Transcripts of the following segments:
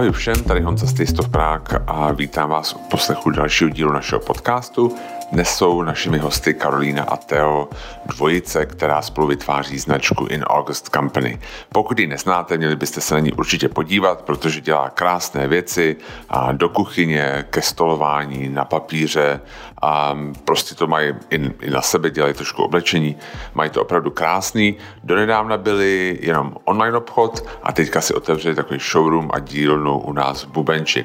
Ahoj všem, tady Honza Stejstov Prák a vítám vás u poslechu dalšího dílu našeho podcastu. Dnes jsou našimi hosty Karolína a Teo, dvojice, která spolu vytváří značku In August Company. Pokud ji neznáte, měli byste se na ní určitě podívat, protože dělá krásné věci a do kuchyně, ke stolování, na papíře a prostě to mají i, i na sebe, dělají trošku oblečení, mají to opravdu krásný. Donedávna byli jenom online obchod a teďka si otevřeli takový showroom a dílnu u nás v Bubenči.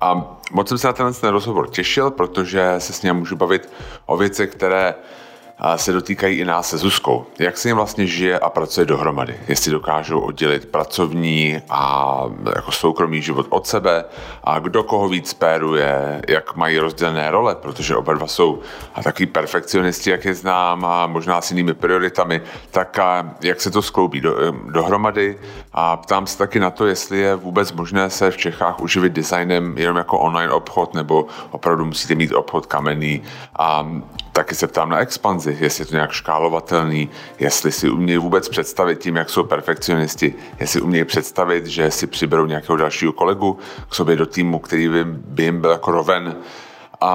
A moc jsem se na ten rozhovor těšil, protože se s ním můžu bavit o věcech, které se dotýkají i nás se Zuzkou. Jak se jim vlastně žije a pracuje dohromady? Jestli dokážou oddělit pracovní a jako soukromý život od sebe? A kdo koho víc péruje, jak mají rozdělené role, protože oba dva jsou a takový perfekcionisti, jak je znám a možná s jinými prioritami, tak a jak se to skloubí do, dohromady? A ptám se taky na to, jestli je vůbec možné se v Čechách uživit designem jenom jako online obchod nebo opravdu musíte mít obchod kamenný. A taky se ptám na expanzi, jestli je to nějak škálovatelný, jestli si umějí vůbec představit tím, jak jsou perfekcionisti, jestli umějí představit, že si přiberou nějakého dalšího kolegu k sobě do týmu, který by, by jim byl jako roven.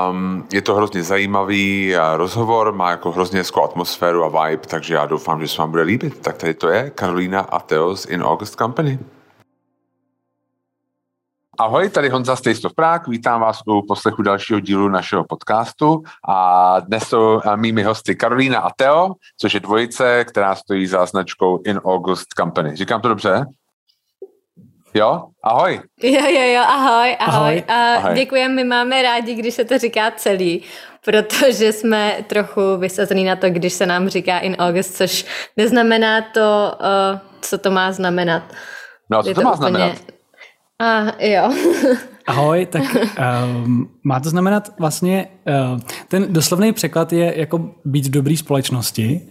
Um, je to hrozně zajímavý rozhovor, má jako hrozně hezkou atmosféru a vibe, takže já doufám, že se vám bude líbit. Tak tady to je Karolína a Teos in August Company. Ahoj, tady Honza of Prague, vítám vás u poslechu dalšího dílu našeho podcastu a dnes jsou mými hosty Karolína a Teo, což je dvojice, která stojí za značkou In August Company. Říkám to dobře? Jo? Ahoj. Jo, jo, jo, ahoj, ahoj. ahoj. ahoj. děkujeme, my máme rádi, když se to říká celý, protože jsme trochu vysazení na to, když se nám říká in August, což neznamená to, uh, co to má znamenat. No a co je to, to má úplně... znamenat? A jo. Ahoj, tak um, má to znamenat vlastně, uh, ten doslovný překlad je jako být v dobré společnosti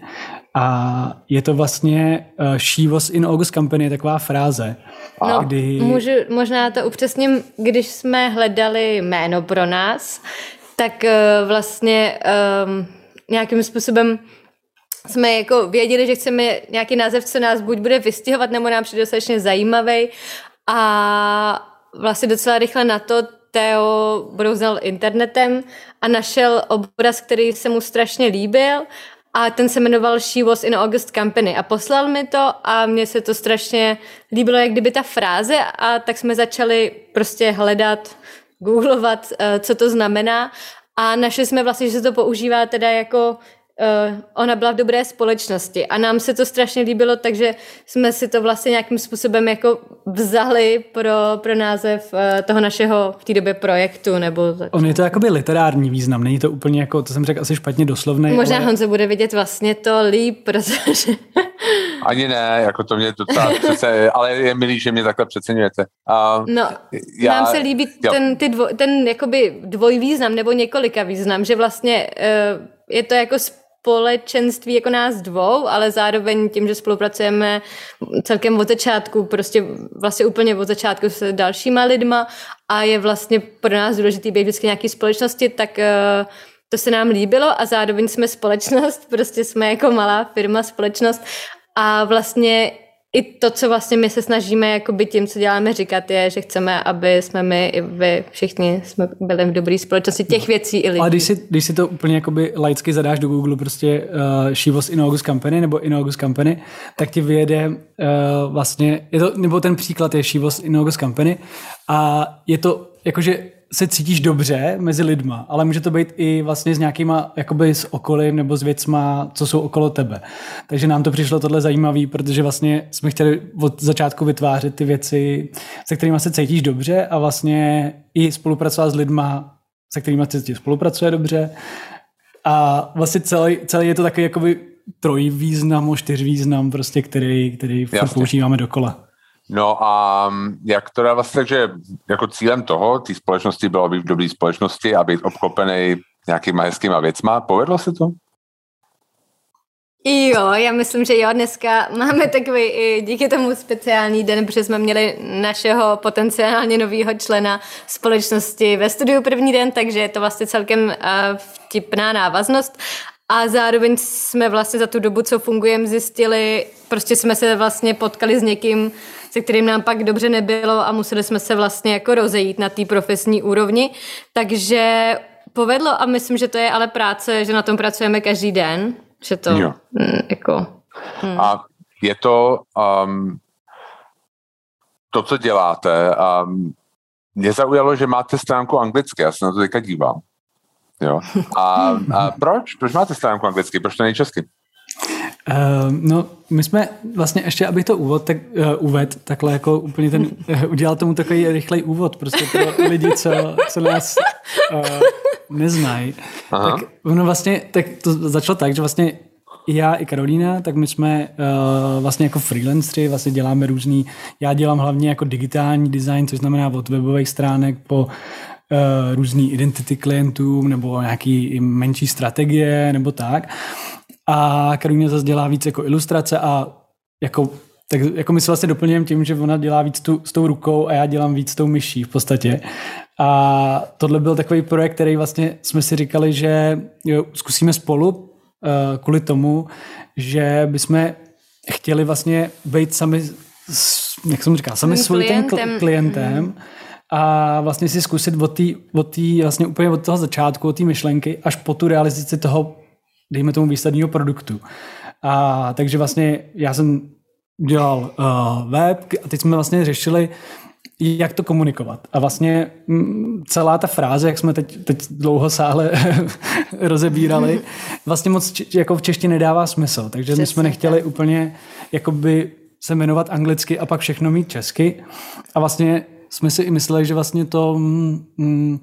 a je to vlastně uh, she was in August company, je taková fráze. No, kdy... můžu, možná to upřesním, když jsme hledali jméno pro nás, tak uh, vlastně um, nějakým způsobem jsme jako věděli, že chceme nějaký název, co nás buď bude vystihovat, nebo nám přijde dostatečně zajímavý a vlastně docela rychle na to Teo brouznal internetem a našel obraz, který se mu strašně líbil a ten se jmenoval She was in August Company. A poslal mi to a mně se to strašně líbilo, jak kdyby ta fráze a tak jsme začali prostě hledat, googlovat, eh, co to znamená. A našli jsme vlastně, že se to používá teda jako uh, ona byla v dobré společnosti a nám se to strašně líbilo, takže jsme si to vlastně nějakým způsobem jako vzali pro, pro název uh, toho našeho v té době projektu. Nebo On je to jakoby literární význam, není to úplně jako, to jsem řekl asi špatně doslovné. Možná ale... Honzo bude vidět vlastně to líp, protože... Ani ne, jako to mě to ta, přece, ale je milý, že mě takhle přeceňujete. Uh, no, já, nám se líbí ten, ty dvo, ten jakoby dvojvýznam nebo několika význam, že vlastně uh, je to jako společenství jako nás dvou, ale zároveň tím, že spolupracujeme celkem od začátku, prostě vlastně úplně od začátku s dalšíma lidma a je vlastně pro nás důležitý být vždycky nějaký společnosti, tak uh, to se nám líbilo a zároveň jsme společnost, prostě jsme jako malá firma, společnost a vlastně i to, co vlastně my se snažíme jako by tím, co děláme, říkat, je, že chceme, aby jsme my i vy všichni jsme byli v dobré společnosti těch věcí i lidí. Ale když si, když si to úplně jakoby laicky zadáš do Google, prostě uh, she was in August company nebo in August company, tak ti vyjede uh, vlastně, je to, nebo ten příklad je she was in August company a je to jakože se cítíš dobře mezi lidma, ale může to být i vlastně s nějakýma, jakoby s okolím nebo s věcma, co jsou okolo tebe. Takže nám to přišlo tohle zajímavé, protože vlastně jsme chtěli od začátku vytvářet ty věci, se kterými se cítíš dobře a vlastně i spolupracovat s lidma, se kterými se cítíš spolupracuje dobře. A vlastně celý, celý je to takový jakoby trojvýznam, čtyřvýznam, prostě, který, který používáme dokola. No a mm, jak to dá vlastně, že jako cílem toho, té společnosti bylo být v dobré společnosti a být obklopený nějakýma hezkýma věcma. Povedlo se to? Jo, já myslím, že jo, dneska máme takový i díky tomu speciální den, protože jsme měli našeho potenciálně nového člena společnosti ve studiu první den, takže je to vlastně celkem uh, vtipná návaznost. A zároveň jsme vlastně za tu dobu, co fungujeme, zjistili, prostě jsme se vlastně potkali s někým, se kterým nám pak dobře nebylo a museli jsme se vlastně jako rozejít na té profesní úrovni, takže povedlo a myslím, že to je ale práce, že na tom pracujeme každý den, že to jo. Mm, jako... Hmm. A je to um, to, co děláte, um, mě zaujalo, že máte stránku anglicky, já se na to teďka dívám. Jo. A, a proč? Proč máte stránku anglicky? Proč to není česky? Uh, no, my jsme vlastně ještě, abych to úvod tak, uh, uved, takhle jako úplně ten, uh, udělal tomu takový rychlej úvod, prostě pro lidi, co, co nás uh, neznají. Tak ono vlastně, tak to začalo tak, že vlastně já i Karolína, tak my jsme uh, vlastně jako freelanceri, vlastně děláme různý, já dělám hlavně jako digitální design, což znamená od webových stránek po uh, různý identity klientům nebo nějaký menší strategie nebo tak. A Karolina zase dělá víc jako ilustrace a jako tak jako my se vlastně doplňujeme tím, že ona dělá víc tu, s tou rukou a já dělám víc s tou myší v podstatě. A tohle byl takový projekt, který vlastně jsme si říkali, že jo, zkusíme spolu uh, kvůli tomu, že bychom chtěli vlastně být sami, jak jsem říkal, sami svůj klientem. klientem mm a vlastně si zkusit od té od tý, vlastně úplně od toho začátku, od té myšlenky, až po tu realizaci toho, dejme tomu výsledního produktu. A takže vlastně já jsem dělal uh, web a teď jsme vlastně řešili, jak to komunikovat. A vlastně m, mm, celá ta fráze, jak jsme teď, teď dlouho sále rozebírali, vlastně moc č, jako v češtině nedává smysl. Takže Přesně my jsme nechtěli tak. úplně jakoby se jmenovat anglicky a pak všechno mít česky. A vlastně jsme si i mysleli, že vlastně to... Mm, mm,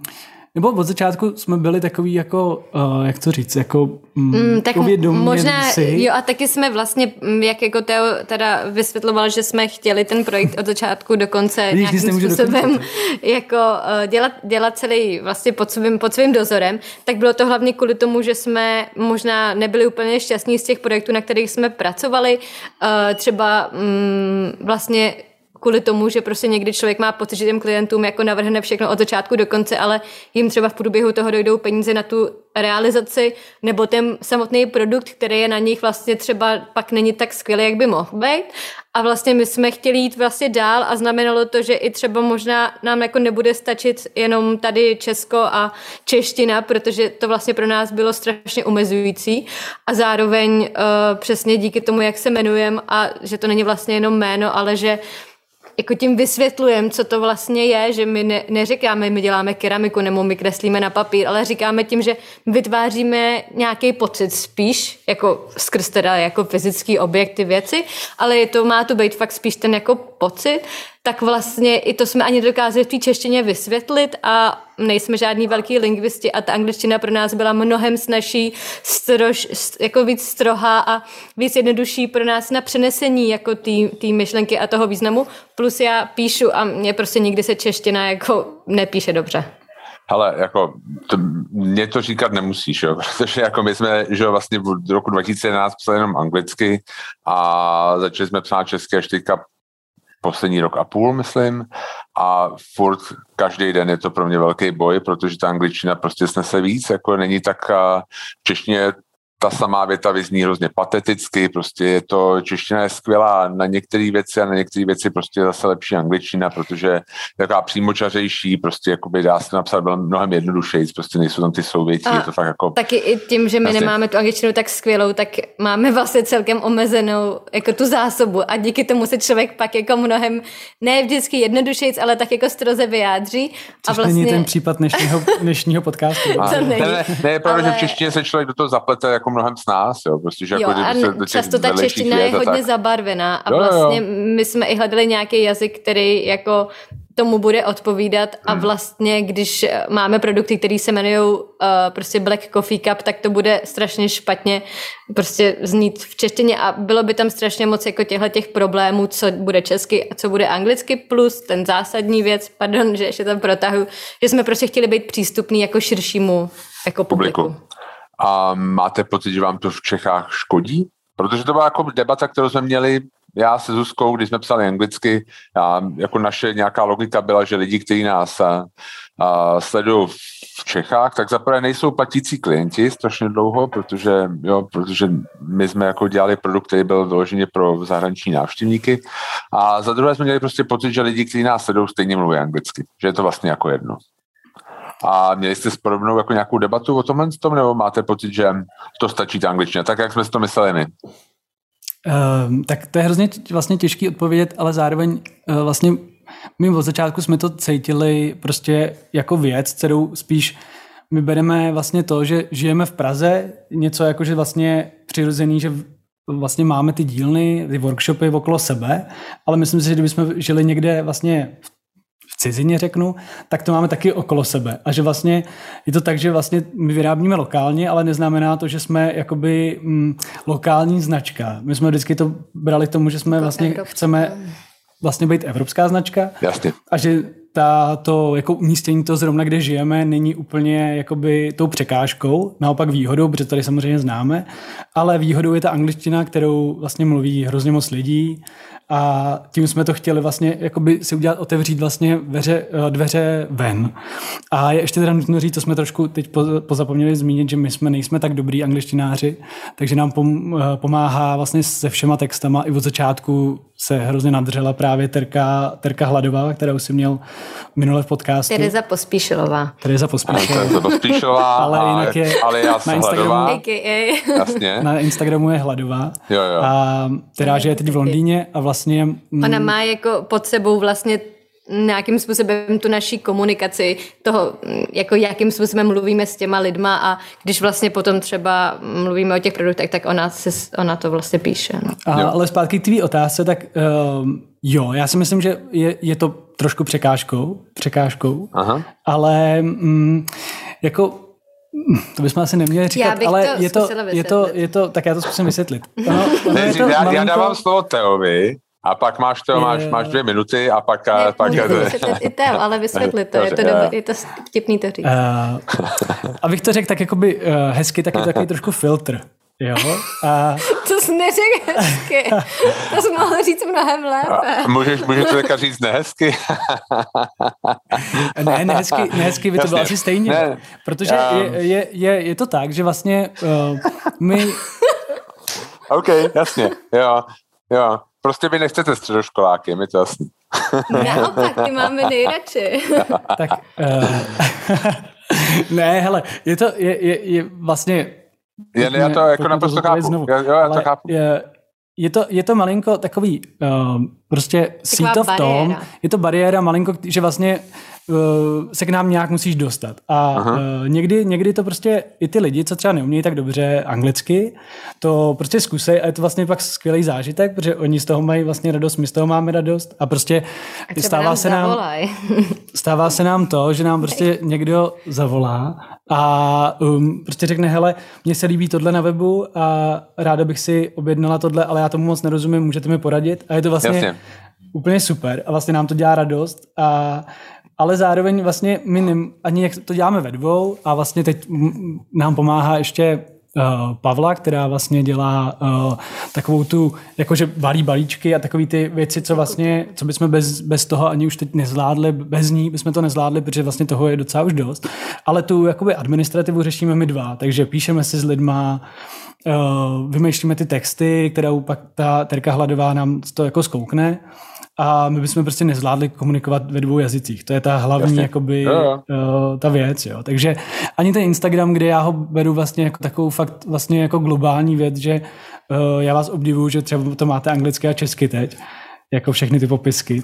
nebo od začátku jsme byli takový jako, uh, jak to říct, jako mm, mm, tak možná, si. jo a taky jsme vlastně, mm, jak jako Teo teda vysvětloval, že jsme chtěli ten projekt od začátku do konce nějakým způsobem jako uh, dělat, dělat celý vlastně pod svým, pod svým dozorem, tak bylo to hlavně kvůli tomu, že jsme možná nebyli úplně šťastní z těch projektů, na kterých jsme pracovali. Uh, třeba um, vlastně kvůli tomu, že prostě někdy člověk má pocit, že těm klientům jako navrhne všechno od začátku do konce, ale jim třeba v průběhu toho dojdou peníze na tu realizaci, nebo ten samotný produkt, který je na nich vlastně třeba pak není tak skvělý, jak by mohl být. A vlastně my jsme chtěli jít vlastně dál a znamenalo to, že i třeba možná nám jako nebude stačit jenom tady Česko a čeština, protože to vlastně pro nás bylo strašně omezující a zároveň uh, přesně díky tomu, jak se jmenujeme a že to není vlastně jenom jméno, ale že jako tím vysvětlujeme, co to vlastně je, že my ne, neříkáme, my děláme keramiku nebo my kreslíme na papír, ale říkáme tím, že vytváříme nějaký pocit spíš, jako skrz teda jako fyzický objekty věci, ale je to, má to být fakt spíš ten jako pocit, tak vlastně i to jsme ani dokázali v té češtině vysvětlit a nejsme žádní velký lingvisti a ta angličtina pro nás byla mnohem snažší, strož, jako víc strohá a víc jednodušší pro nás na přenesení jako té myšlenky a toho významu. Plus já píšu a mě prostě nikdy se čeština jako nepíše dobře. Hele, jako, to, mě to říkat nemusíš, jo, protože jako my jsme, že vlastně v roku 2011 psali jenom anglicky a začali jsme psát česky až teďka poslední rok a půl, myslím, a furt každý den je to pro mě velký boj, protože ta angličtina prostě snese víc, jako není tak v češtině ta samá věta vyzní hrozně pateticky, prostě je to, čeština je skvělá na některé věci a na některé věci prostě je zase lepší angličtina, protože je taková přímočařejší, prostě jakoby dá se napsat bylo mnohem jednodušeji, prostě nejsou tam ty souvětí, je to fakt jako... Taky i tím, že my vlastně... nemáme tu angličtinu tak skvělou, tak máme vlastně celkem omezenou jako tu zásobu a díky tomu se člověk pak jako mnohem, ne vždycky jednodušeji, ale tak jako stroze vyjádří. Což a vlastně... není ten případ dnešního, dnešního podcastu. to ne, ne, ne, je pravda, ale... že v češtině se člověk do toho zaplete jako mnohem s nás, jo, prostě, že jo, jako, a se do často ta čeština je hodně tak... zabarvená a jo, vlastně jo. my jsme i hledali nějaký jazyk, který jako tomu bude odpovídat a hmm. vlastně, když máme produkty, které se jmenují uh, prostě Black Coffee Cup, tak to bude strašně špatně prostě znít v češtině a bylo by tam strašně moc jako těchto těch problémů, co bude česky a co bude anglicky, plus ten zásadní věc, pardon, že ještě tam protahu, že jsme prostě chtěli být přístupný jako širšímu jako publiku. publiku. A máte pocit, že vám to v Čechách škodí? Protože to byla jako debata, kterou jsme měli já se Zuzkou, když jsme psali anglicky, a jako naše nějaká logika byla, že lidi, kteří nás a, a sledují v Čechách, tak zaprvé nejsou platící klienti strašně dlouho, protože, jo, protože my jsme jako dělali produkt, který byl vyloženě pro zahraniční návštěvníky. A za druhé jsme měli prostě pocit, že lidi, kteří nás sledují, stejně mluví anglicky. Že je to vlastně jako jedno. A měli jste podobnou jako nějakou debatu o tomhle tom, nebo máte pocit, že to stačí ta angličtina, tak jak jsme si to mysleli my? Uh, tak to je hrozně vlastně těžký odpovědět, ale zároveň uh, vlastně my od začátku jsme to cítili prostě jako věc, kterou spíš my bereme vlastně to, že žijeme v Praze, něco jako, že vlastně přirozený, že vlastně máme ty dílny, ty workshopy okolo sebe, ale myslím si, že kdybychom žili někde vlastně v cizině řeknu, tak to máme taky okolo sebe. A že vlastně je to tak, že vlastně my vyrábíme lokálně, ale neznamená to, že jsme jakoby mm, lokální značka. My jsme vždycky to brali k tomu, že jsme vlastně chceme vlastně být evropská značka. Jasně. A že ta, to jako umístění to zrovna, kde žijeme, není úplně jakoby tou překážkou, naopak výhodou, protože tady samozřejmě známe, ale výhodou je ta angličtina, kterou vlastně mluví hrozně moc lidí a tím jsme to chtěli vlastně jakoby si udělat, otevřít vlastně dveře, eh, dveře ven. A je ještě teda nutno říct, co jsme trošku teď pozapomněli zmínit, že my jsme nejsme tak dobrý angličtináři, takže nám eh, pomáhá vlastně se všema textama i od začátku se hrozně nadřela právě Terka, Terka Hladová, kterou si měl minule v podcastu. Tereza Pospíšilová. Tereza Pospíšilová. Tereza Pospíšilová. ale jinak je ale já na Instagramu, Hladová. Jasně. Na Instagramu je Hladová. Jo, jo. A která je teď v Londýně a vlastně... Mm, Ona má jako pod sebou vlastně nějakým způsobem tu naší komunikaci, toho, jako jakým způsobem mluvíme s těma lidma a když vlastně potom třeba mluvíme o těch produktech, tak ona, se, ona to vlastně píše. No. A, ale zpátky k tvý otázce, tak uh, jo, já si myslím, že je, je to trošku překážkou, překážkou, Aha. ale mm, jako to bychom asi neměli říkat, ale to je, to, je, to, je to, tak já to zkusím vysvětlit. Ono, ono ne, to já, malinko... já dávám slovo Teovi, a pak máš to, máš, máš dvě minuty a pak... Ne, pak to vysvětlit i Teo, ale vysvětlit to, je to, dobrý, je to vtipný to říct. Uh, abych to řekl tak jakoby uh, hezky, tak je to takový trošku filtr. Jo? A... To jsi neřekl hezky. To jsi mohl říct mnohem lépe. A můžeš, můžeš to teďka říct nehezky? ne, nehezky, nehezky by to bylo asi stejně. Ne. Protože um... je, je, je, je to tak, že vlastně uh, my... OK, jasně, jo, jo. Prostě vy nechcete středoškoláky, mi to jasný. Naopak, ty máme nejradši. tak, uh, ne, hele, je to, je, je, je vlastně... Je, já to jako naprosto chápu. Znovu. Jo, jo, já to chápu. Je, je to, je to malinko takový uh, prostě sít v tom, je to bariéra malinko, že vlastně uh, se k nám nějak musíš dostat. A uh, někdy, někdy to prostě i ty lidi, co třeba neumějí tak dobře anglicky, to prostě zkusej a je to vlastně pak skvělý zážitek, protože oni z toho mají vlastně radost, my z toho máme radost a prostě a stává nám se nám, stává se nám to, že nám prostě někdo zavolá a um, prostě řekne, hele, mně se líbí tohle na webu a ráda bych si objednala tohle, ale já tomu moc nerozumím, můžete mi poradit? A je to vlastně Jasně. úplně super a vlastně nám to dělá radost a ale zároveň vlastně my nem, ani jak to děláme ve dvou a vlastně teď nám pomáhá ještě uh, Pavla, která vlastně dělá uh, takovou tu, jakože balí balíčky a takové ty věci, co vlastně, co bychom bez, bez toho ani už teď nezvládli, bez ní bychom to nezvládli, protože vlastně toho je docela už dost. Ale tu jakoby administrativu řešíme my dva, takže píšeme si s lidma, uh, vymýšlíme ty texty, kterou pak ta Terka Hladová nám to jako zkoukne a my bychom prostě nezvládli komunikovat ve dvou jazycích. To je ta hlavní, Jasně. jakoby, jo, jo. Uh, ta věc, jo. Takže ani ten Instagram, kde já ho beru vlastně jako takovou fakt vlastně jako globální věc, že uh, já vás obdivuju, že třeba to máte anglicky a česky teď, jako všechny ty popisky.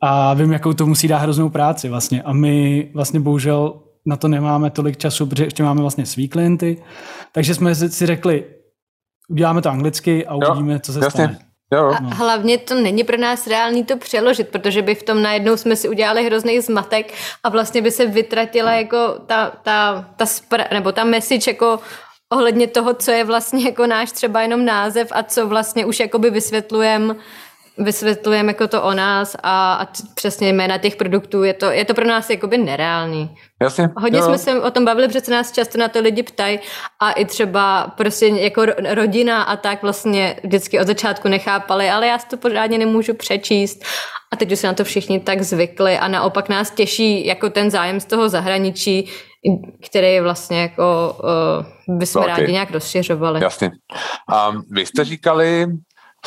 A vím, jakou to musí dát hroznou práci vlastně. A my vlastně bohužel na to nemáme tolik času, protože ještě máme vlastně svý klienty. Takže jsme si řekli, uděláme to anglicky a uvidíme, jo, co se jasně. stane. Jo. A hlavně to není pro nás reálný to přeložit, protože by v tom najednou jsme si udělali hrozný zmatek a vlastně by se vytratila jako ta, ta, ta spra- nebo ta message jako ohledně toho, co je vlastně jako náš třeba jenom název a co vlastně už jakoby vysvětlujeme vysvětlujeme jako to o nás a, a přesně jména těch produktů, je to, je to pro nás jakoby nereálný. Jasně. Hodně jo. jsme se o tom bavili, přece nás často na to lidi ptají a i třeba prostě jako rodina a tak vlastně vždycky od začátku nechápali, ale já si to pořádně nemůžu přečíst a teď už se na to všichni tak zvykli a naopak nás těší jako ten zájem z toho zahraničí, který vlastně jako uh, bychom okay. rádi nějak rozšiřovali. Jasně. Um, vy jste říkali,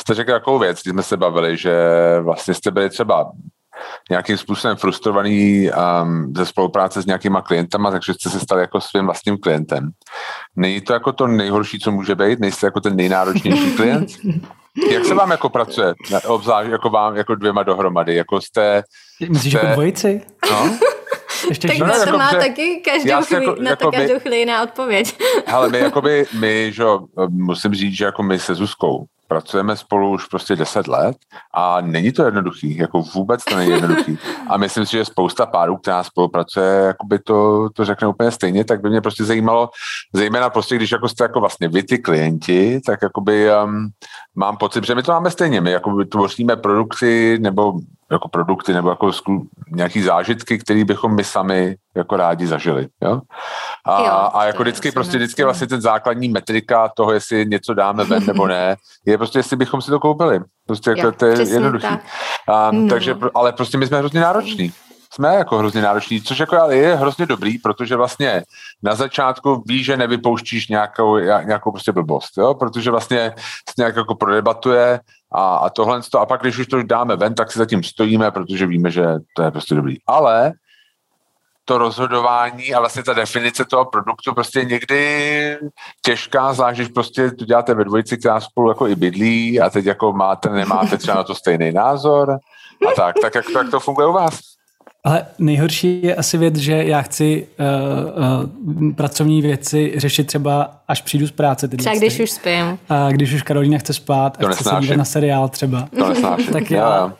jste řekl takovou věc, když jsme se bavili, že vlastně jste byli třeba nějakým způsobem frustrovaný um, ze spolupráce s nějakýma klientama, takže jste se stali jako svým vlastním klientem. Není to jako to nejhorší, co může být? Nejste jako ten nejnáročnější klient? Jak se vám jako pracuje? Obzvlášť jako vám jako dvěma dohromady? Jako jste... Myslíš jste... jako dvojici? No. Ještě tak na to jako, má taky každou chvíli, jako, na jako to každou chvíli jiná odpověď. Ale my, jakoby, my, že, musím říct, že jako my se Zuzkou pracujeme spolu už prostě 10 let a není to jednoduchý, jako vůbec to není jednoduchý. A myslím si, že spousta párů, která spolupracuje, jakoby to, to řekne úplně stejně, tak by mě prostě zajímalo, zejména prostě, když jako jste jako vlastně vy ty klienti, tak jakoby um, mám pocit, že my to máme stejně, my jako tvoříme produkty nebo jako produkty nebo jako nějaký zážitky, které bychom my sami jako rádi zažili. Jo? A, jo, a jako vždycky, prostě vždycky vlastně ten základní metrika toho, jestli něco dáme ven nebo ne, je prostě, jestli bychom si to koupili. Prostě jako, jo, to je jednoduchý. Tak. A, no. Takže, ale prostě my jsme hrozně nároční jsme jako hrozně nároční, což jako ale je hrozně dobrý, protože vlastně na začátku víš, že nevypouštíš nějakou, nějakou prostě blbost, jo? protože vlastně se nějak jako prodebatuje a, a tohle a pak když už to dáme ven, tak si zatím stojíme, protože víme, že to je prostě dobrý. Ale to rozhodování a vlastně ta definice toho produktu prostě někdy těžká, zvlášť když prostě to děláte ve dvojici, která spolu jako i bydlí a teď jako máte, nemáte třeba na to stejný názor a tak, tak jak, jak to funguje u vás? Ale nejhorší je asi věc, že já chci uh, uh, pracovní věci řešit třeba, až přijdu z práce. Třeba když už spím. A když už Karolína chce spát a chce se dívat na seriál třeba. To nesnáším. tak já, uh,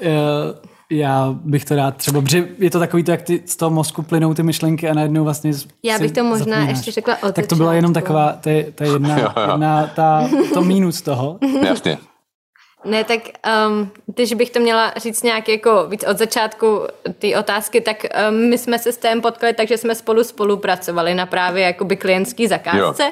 já bych to rád třeba, protože je to takový to, jak ty z toho mozku plynou ty myšlenky a najednou vlastně Já bych to možná zapomínáš. ještě řekla od Tak to byla jenom taková, to je, to je jedna, jo, jo. jedna ta, to mínus toho. Jasně. Ne, tak um, když bych to měla říct nějak jako víc od začátku ty otázky, tak um, my jsme se s tém potkali, takže jsme spolu spolupracovali na právě jakoby klientský zakázce jo.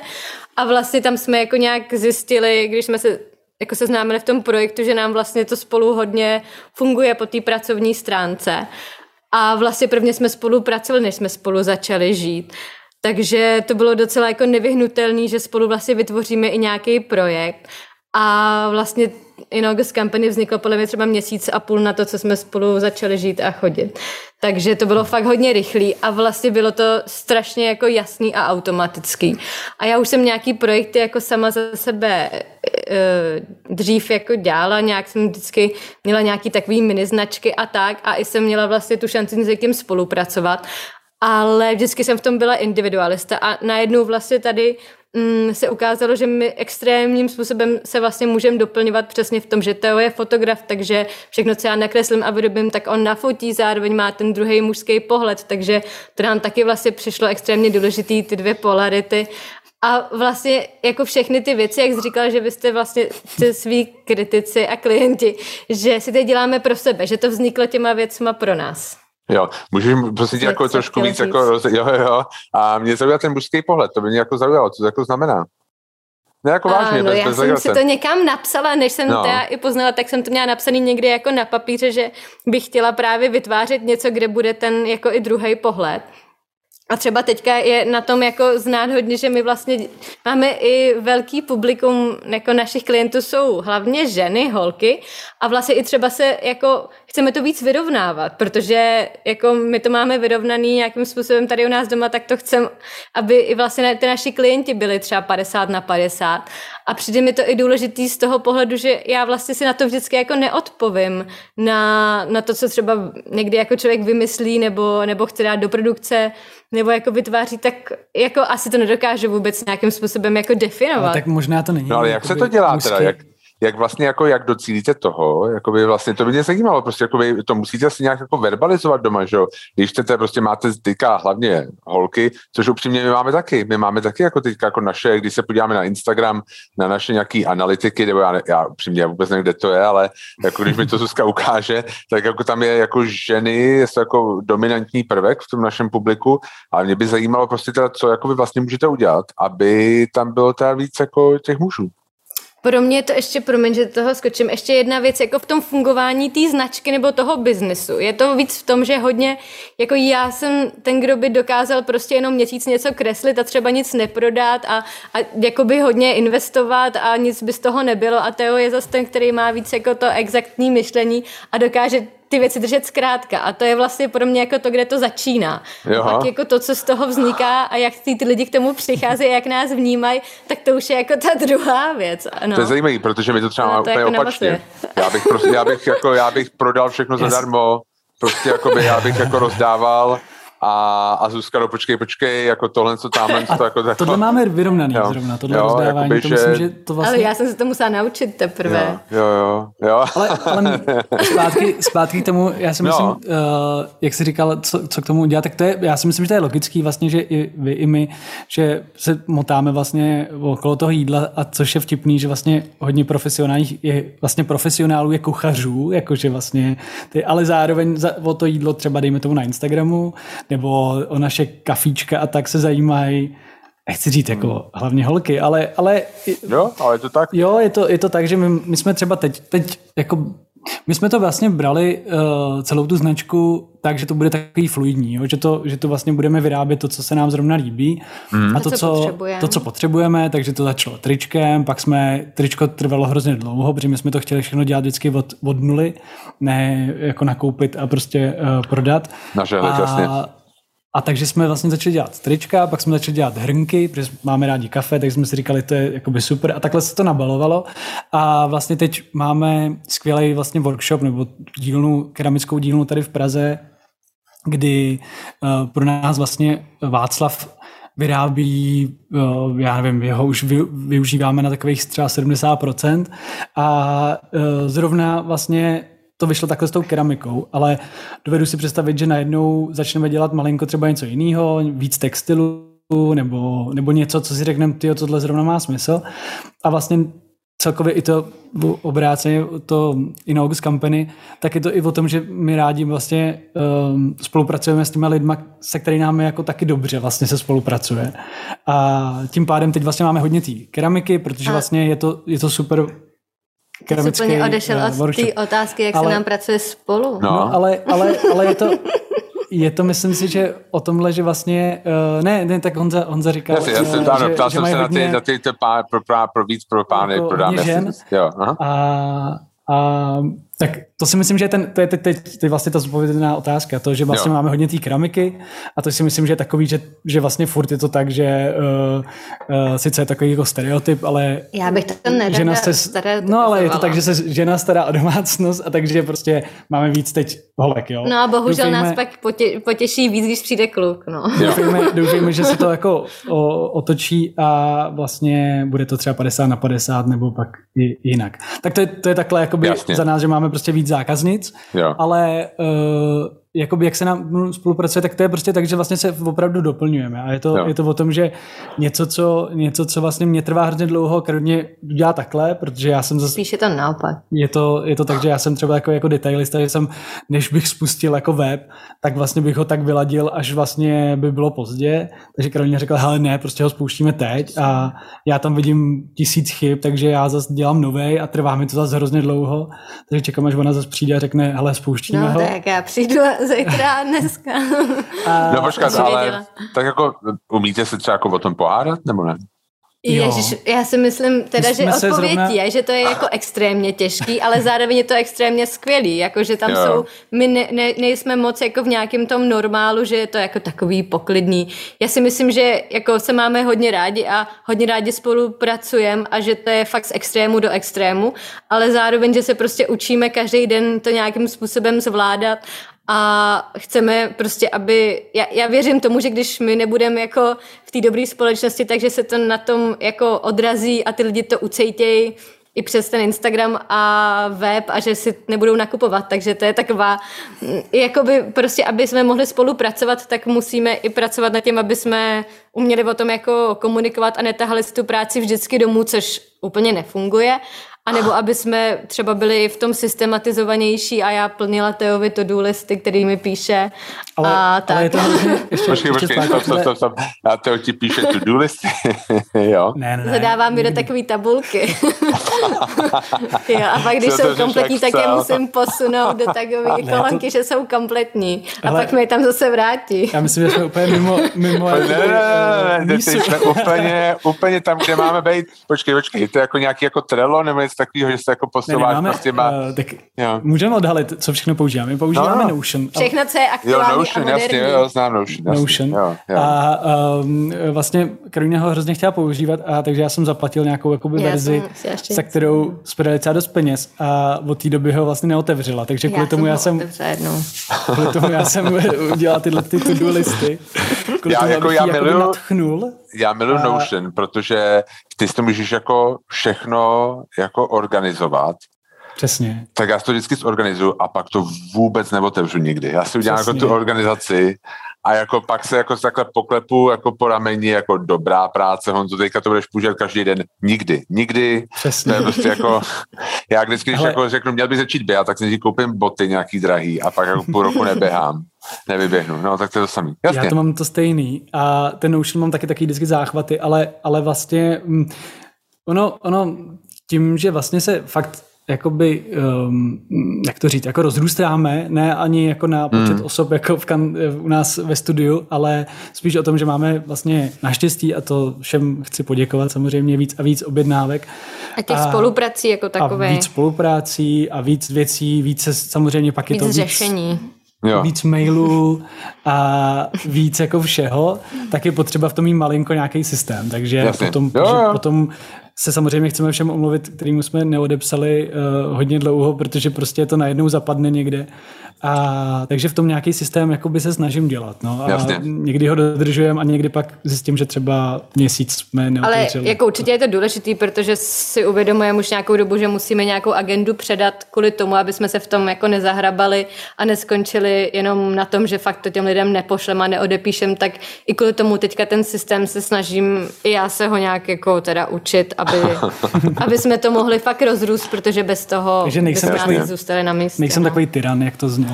a vlastně tam jsme jako nějak zjistili, když jsme se jako seznámili v tom projektu, že nám vlastně to spolu hodně funguje po té pracovní stránce. A vlastně prvně jsme spolupracovali, než jsme spolu začali žít. Takže to bylo docela jako nevyhnutelné, že spolu vlastně vytvoříme i nějaký projekt. A vlastně Inogus Company vzniklo podle mě třeba měsíc a půl na to, co jsme spolu začali žít a chodit. Takže to bylo fakt hodně rychlý a vlastně bylo to strašně jako jasný a automatický. A já už jsem nějaký projekty jako sama za sebe e, dřív jako dělala, nějak jsem vždycky měla nějaký takový mini značky a tak a i jsem měla vlastně tu šanci s někým spolupracovat ale vždycky jsem v tom byla individualista a najednou vlastně tady se ukázalo, že my extrémním způsobem se vlastně můžeme doplňovat přesně v tom, že Teo je fotograf, takže všechno, co já nakreslím a vyrobím, tak on nafotí, zároveň má ten druhý mužský pohled, takže to nám taky vlastně přišlo extrémně důležitý, ty dvě polarity a vlastně jako všechny ty věci, jak jsi říkal, že vy jste vlastně svý kritici a klienti, že si teď děláme pro sebe, že to vzniklo těma věcma pro nás. Jo, můžeš prostě jako trošku víc jako, jo, jo, a mě zaujal ten mužský pohled, to by mě jako zaujalo, co to jako znamená. Ne, jako vážně, ano, bez, já bez jsem si to někam napsala, než jsem no. to i poznala, tak jsem to měla napsaný někdy jako na papíře, že bych chtěla právě vytvářet něco, kde bude ten jako i druhý pohled. A třeba teďka je na tom jako znát hodně, že my vlastně máme i velký publikum, jako našich klientů jsou hlavně ženy, holky a vlastně i třeba se jako chceme to víc vyrovnávat, protože jako my to máme vyrovnaný nějakým způsobem tady u nás doma, tak to chceme, aby i vlastně ty naši klienti byli třeba 50 na 50. A přijde mi to i důležitý z toho pohledu, že já vlastně si na to vždycky jako neodpovím na, na to, co třeba někdy jako člověk vymyslí nebo, nebo chce dát do produkce, nebo jako vytváří, tak jako asi to nedokáže vůbec nějakým způsobem jako definovat. Ale tak možná to není. No ale jak se to dělá teda? Jak, jak vlastně jako, jak docílíte toho, jakoby vlastně to by mě zajímalo, prostě jakoby, to musíte si nějak jako verbalizovat doma, že jo, když chcete, prostě máte teďka hlavně holky, což upřímně my máme taky, my máme taky jako teďka jako naše, když se podíváme na Instagram, na naše nějaký analytiky, nebo já, já upřímně vůbec nevím, kde to je, ale jako když mi to Zuzka ukáže, tak jako tam je jako ženy, je to jako dominantní prvek v tom našem publiku, ale mě by zajímalo prostě teda, co jako vy vlastně můžete udělat, aby tam bylo teda víc jako těch mužů. Pro mě je to ještě, promiň, že toho skočím, ještě jedna věc, jako v tom fungování té značky nebo toho biznesu. Je to víc v tom, že hodně, jako já jsem ten, kdo by dokázal prostě jenom měsíc něco kreslit a třeba nic neprodat a, a jakoby hodně investovat a nic by z toho nebylo a Teo je zase ten, který má víc jako to exaktní myšlení a dokáže ty věci držet zkrátka. A to je vlastně pro mě jako to, kde to začíná. A pak jako to, co z toho vzniká a jak ty, ty lidi k tomu přicházejí, jak nás vnímají, tak to už je jako ta druhá věc. Ano. To je zajímavé, protože mi to třeba má úplně jako opačně. Já bych, prostě, já, bych jako, já bych prodal všechno zadarmo, prostě jakoby, já bych jako rozdával a, a Zuzka, no počkej, počkej, jako tohle, co tamhle, to jako takhle. Tohle máme vyrovnaný jo. zrovna, tohle jo, rozdávání, jakoby, to že... myslím, že to vlastně... Ale já jsem se to musela naučit teprve. Jo, jo, jo. ale, ale zpátky, zpátky k tomu, já si myslím, uh, jak jsi říkal, co, co k tomu udělat, tak to je, já si myslím, že to je logický vlastně, že i vy, i my, že se motáme vlastně okolo toho jídla a což je vtipný, že vlastně hodně profesionálních je vlastně profesionálů je kuchařů, jakože vlastně ty, ale zároveň za, o to jídlo třeba dejme tomu na Instagramu, nebo o naše kafíčka a tak se zajímají nechci říct jako hmm. hlavně holky, ale, ale... Jo, ale je to tak. Jo, je to, je to tak, že my, my jsme třeba teď, teď jako my jsme to vlastně brali uh, celou tu značku tak, že to bude takový fluidní, jo? Že, to, že to vlastně budeme vyrábět to, co se nám zrovna líbí mm. a to, co, potřebujeme. to, co potřebujeme, takže to začalo tričkem, pak jsme, tričko trvalo hrozně dlouho, protože my jsme to chtěli všechno dělat vždycky od, od nuly, ne jako nakoupit a prostě uh, prodat. Naše, a, jasně. A takže jsme vlastně začali dělat trička, pak jsme začali dělat hrnky, protože máme rádi kafe, tak jsme si říkali, to je jakoby super. A takhle se to nabalovalo. A vlastně teď máme skvělý vlastně workshop nebo dílnu, keramickou dílnu tady v Praze, kdy uh, pro nás vlastně Václav vyrábí, uh, já nevím, jeho už vy, využíváme na takových třeba 70% a uh, zrovna vlastně to vyšlo takhle s tou keramikou, ale dovedu si představit, že najednou začneme dělat malinko třeba něco jiného, víc textilu, nebo, nebo něco, co si řekneme, ty tohle zrovna má smysl. A vlastně celkově i to obráceně, to Inogus Company, tak je to i o tom, že my rádi vlastně um, spolupracujeme s těma lidma, se kterými nám jako taky dobře vlastně se spolupracuje. A tím pádem teď vlastně máme hodně té keramiky, protože vlastně je to, je to super keramický Jsi úplně odešel uh, od té otázky, jak ale, se nám pracuje spolu. No, no ale, ale, ale je to, je to, myslím si, že o tomhle, že vlastně, uh, ne, ne, tak Honza, Honza říkal, jasně, jasně, uh, že, ptal že jsem se na ty, na ty, ty pár, pro, pro, pro víc pro pány, jako pro dámy. Žen, jo, aha. A, a tak to si myslím, že ten, to je teď, teď, teď vlastně ta zodpovědná otázka, to, že vlastně jo. máme hodně té keramiky a to si myslím, že je takový, že, že vlastně furt je to tak, že uh, uh, sice je takový jako stereotyp, ale já bych to žena se, No ale je to tak, že se žena stará o domácnost a takže prostě máme víc teď holek, jo. No a bohužel doufejme, nás pak potě, potěší víc, když přijde kluk, no. Doufejme, doufejme že se to jako o, otočí a vlastně bude to třeba 50 na 50 nebo pak jinak. Tak to je, to je takhle jakoby Jasně. za nás, že máme prostě víc zákaznic, jo. ale uh, jakoby jak se nám spolupracuje, tak to je prostě tak, že vlastně se opravdu doplňujeme. A je to, je to o tom, že něco co, něco, co vlastně mě trvá hrozně dlouho, Karolně dělá takhle, protože já jsem zase... Spíš je to naopak. Je to, je to tak, že já jsem třeba jako, jako detailista, že jsem, než bych spustil jako web, tak vlastně bych ho tak vyladil, až vlastně by bylo pozdě. Takže Karolina řekla, hele ne, prostě ho spouštíme teď a já tam vidím tisíc chyb, takže já zase dělám novej a trvá mi to zase hrozně dlouho. Takže čekám, až ona zase přijde a řekne, hele, spouštíme no, ho. tak já přijdu zítra dneska. A no počkat, ale tak jako umíte se třeba jako o tom pohádat, nebo ne? Ježiš, já si myslím teda, že odpověď zrovna... je, že to je jako extrémně těžký, ale zároveň je to extrémně skvělý, jako že tam jo. jsou, my ne, ne, nejsme moc jako v nějakém tom normálu, že je to jako takový poklidný. Já si myslím, že jako se máme hodně rádi a hodně rádi spolupracujeme a že to je fakt z extrému do extrému, ale zároveň, že se prostě učíme každý den to nějakým způsobem zvládat a chceme prostě, aby, já, já věřím tomu, že když my nebudeme jako v té dobré společnosti, takže se to na tom jako odrazí a ty lidi to ucejtějí i přes ten Instagram a web a že si nebudou nakupovat, takže to je taková, mm, jakoby prostě, aby jsme mohli spolupracovat, tak musíme i pracovat na tím, aby jsme uměli o tom jako komunikovat a netahali si tu práci vždycky domů, což úplně nefunguje a nebo aby jsme třeba byli v tom systematizovanější a já plnila Teovi to-do listy, který mi píše. Ale, a tak. ale je to ještě, Počkej, ještě počkej, stop, stop, stop, stop. A Teo ti píše to-do listy. jo. Ne, ne, ne. Zadávám mi do takové tabulky. jo, a pak, když Co to jsou kompletní, tak je musím posunout do takové Ne, kolonky, že jsou kompletní. A Ale- pak mi je tam zase vrátí. Já myslím, že jsme úplně mimo, mimo Ne, ne, ne, ne, ne, mísu. teď jsme úplně, úplně tam, kde máme být. Počkej, počkej, to je jako nějaký jako Trello nebo něco takového, že se jako Ne, posouváš nemáme, prostě má... uh, tak Jo. můžeme odhalit, co všechno používáme. My používáme No, no. Notion. Všechno, co je Jo, aktuální Notion, a jasně, moderní. jo, znám Notion. Jasně, Notion. Jo, jo. A um, vlastně Karolina ho hrozně chtěla používat, a takže já jsem zaplatil nějakou jakoby, Já verzi, nic kterou jsme dali docela dost peněz a od té doby ho vlastně neotevřela. Takže kvůli tomu já jsem, kvůli tomu já jsem udělal tyhle ty to-do listy. Kvůli Já tomu, jako- já miluju- natchnul. Já miluji A- Notion, protože ty si to můžeš jako všechno jako organizovat, Přesně. tak já si to vždycky zorganizuju a pak to vůbec neotevřu nikdy. Já si udělám jako tu organizaci a jako pak se jako takhle poklepu jako po rameni, jako dobrá práce, Honzo, teďka to budeš používat každý den. Nikdy, nikdy. Přesně. To je prostě jako, já vždycky, když Ale- jako řeknu, měl bych začít běhat, tak si koupím boty nějaký drahý a pak jako půl roku neběhám, nevyběhnu. No, tak to je to samý. Jasně. Já to mám to stejný a ten Notion mám taky taky vždycky záchvaty, ale, ale vlastně mm, ono, ono tím, že vlastně se fakt jakoby, um, jak to říct, jako rozrůstáme, ne ani jako na počet Hmm. osob jako v kan, u nás ve studiu, ale spíš o tom, že máme vlastně naštěstí a to všem chci poděkovat samozřejmě víc a víc objednávek. A těch A- spoluprací jako takové. A víc spoluprácí a víc věcí, více samozřejmě pak je víc to víc, řešení. Jo. víc mailů a víc jako všeho, tak je potřeba v tom mít malinko nějaký systém. Takže Jasně. potom, Jo, jo. potom se samozřejmě chceme všem omluvit, kterým jsme neodepsali uh, hodně dlouho, protože prostě to najednou zapadne někde. A, takže v tom nějaký systém jakoby se snažím dělat. No. A Jasně. někdy ho dodržujeme a někdy pak zjistím, že třeba měsíc jsme Ale neotevřeli. jako určitě je to důležitý, protože si uvědomujeme už nějakou dobu, že musíme nějakou agendu předat kvůli tomu, aby jsme se v tom jako nezahrabali a neskončili jenom na tom, že fakt to těm lidem nepošlem a neodepíšem, tak i kvůli tomu teďka ten systém se snažím i já se ho nějak jako teda učit, aby, aby jsme to mohli fakt rozrůst, protože bez toho Takže nejsem bychom takový- zůstali na místě. Nejsem no. takový tyran, jak to znělo.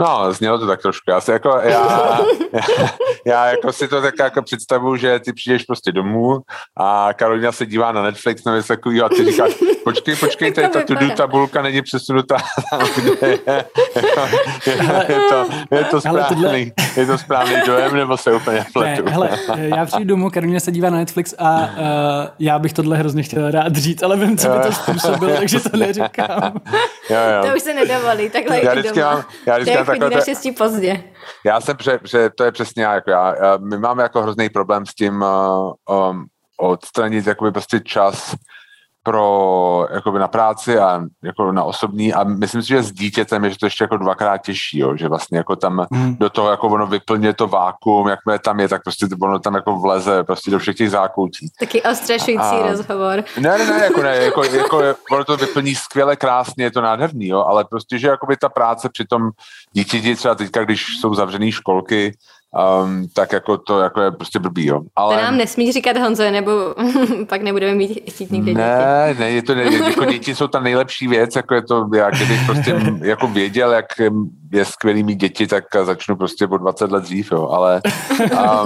No, znělo to tak trošku. Já, si jako, já, já jako si to tak jako představuju, že ty přijdeš prostě domů a Karolina se dívá na Netflix nebo něco takového a ty říkáš, počkej, počkej, tady ta to tabulka není přesunutá tam, kde je. Je, je, to, je to správný, je to správný dojem, nebo se úplně Ne, pletu? hele, já přijdu domů, Karolina se dívá na Netflix a uh, já bych tohle hrozně chtěl rád říct, ale vím, co by to způsobilo, takže to neříkám. jo, jo. To už se nedovolí, takhle Já vždycky doma. mám- já vždycky mám takové- naštěstí pozdě. Já jsem, že, že to je přesně jako já. My máme jako hrozný problém s tím uh, um, odstranit jakoby prostě čas pro jakoby na práci a jako na osobní a myslím si, že s dítětem je že to ještě jako dvakrát těžší, jo, že vlastně jako tam Hmm. do toho jako ono vyplně to vákuum, jakmile tam je, tak prostě ono tam jako vleze prostě do všech těch zákoutí. Taky ostrašující A- rozhovor. Ne, ne, ne, jako ne, jako, jako ono to vyplní skvěle, krásně, je to nádherný, jo, ale prostě, že jakoby ta práce při tom dítěti třeba teďka, když jsou zavřený školky, um, tak jako to jako je prostě blbý, jo. Ale... To nám nesmí říkat Honzo, nebo pak nebudeme mít chtít nikdy děti. Ne, ne, je to, ne, jako děti jsou ta nejlepší věc, jako je to, já kdybych prostě jako věděl, jak je skvělý mít děti, tak začnu prostě o 20 let dřív, jo, ale, a,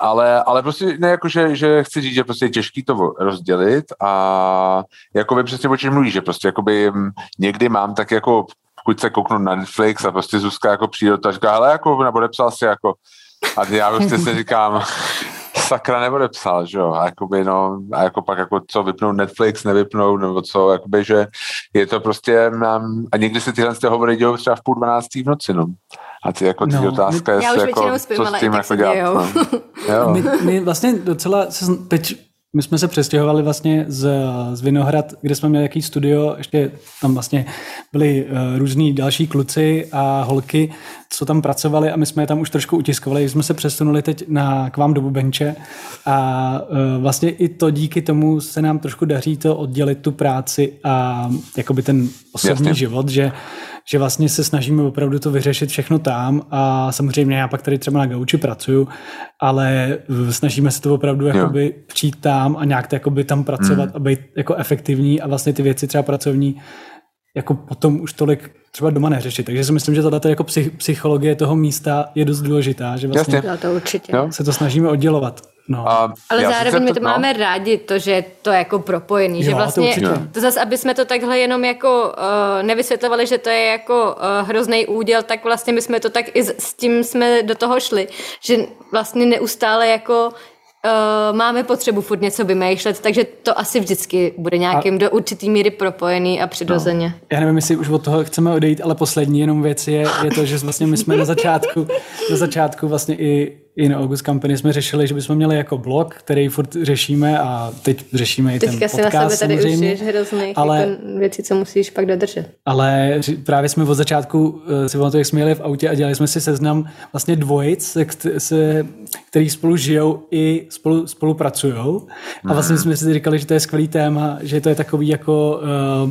ale, ale prostě ne, jako, že, že chci říct, že prostě je těžký to rozdělit a jako by přesně o čem mluvíš, že prostě jakoby mm, někdy mám tak jako pokud se kouknu na Netflix a prostě Zuzka jako přijde a říká, hele, jako nepodepsal si jako a já prostě si říkám, sakra nepodepsal, že jo, a jakoby no, a jako pak jako co vypnout Netflix, nevypnout, nebo co, jakoby, že je to prostě, um, a někdy se tyhle z těch hovory dějou třeba v půl dvanáctý v noci, no. A ty jako ty No, otázka Já je, už jako, většinou spím, co ale s i tím tak jako se dělat. No. Jo. My, my vlastně docela se, teď my jsme se přestěhovali vlastně z, z Vinohrad, kde jsme měli jaký studio, ještě tam vlastně byli uh, různí další kluci a holky, co tam pracovali a my jsme je tam už trošku utiskovali, jsme se přesunuli teď na, k vám do Bubenče a uh, vlastně i to díky tomu se nám trošku daří to oddělit tu práci a jakoby ten osobní Jasně. život, že že vlastně se snažíme opravdu to vyřešit všechno tam a samozřejmě já pak tady třeba na gauči pracuju, ale snažíme se to opravdu jakoby přijít tam a nějak to jakoby tam pracovat mm. a být jako efektivní a vlastně ty věci třeba pracovní jako potom už tolik třeba doma neřešit. Takže si myslím, že tato jako psychologie toho místa je dost důležitá, že vlastně Jasně. to určitě. se to snažíme oddělovat. No. A Ale zároveň my to no. máme rádi, to, že je to jako propojený, jo, že vlastně to, to zase, aby jsme to takhle jenom jako uh, nevysvětlovali, že to je jako uh, hrozný úděl, tak vlastně my jsme to tak i s, s tím jsme do toho šli, že vlastně neustále jako Uh, máme potřebu furt něco vymýšlet, takže to asi vždycky bude nějakým a... do určitý míry propojený a přirozeně. No. Já nevím, jestli už od toho chceme odejít, ale poslední jenom věc je, je to, že vlastně my jsme na začátku, na začátku vlastně i i na August Company jsme řešili, že bychom měli jako blog, který furt řešíme a teď řešíme i Teďka ten podcast si na sebe tady samozřejmě. už hrozných ale, jako věcí, co musíš pak dodržet. Ale právě jsme od začátku eh, si to, jak jsme jeli v autě a dělali jsme si seznam vlastně dvojic, se, který spolu žijou i spolu, spolupracují. A vlastně mhm. jsme si říkali, že to je skvělý téma, že to je takový jako uh,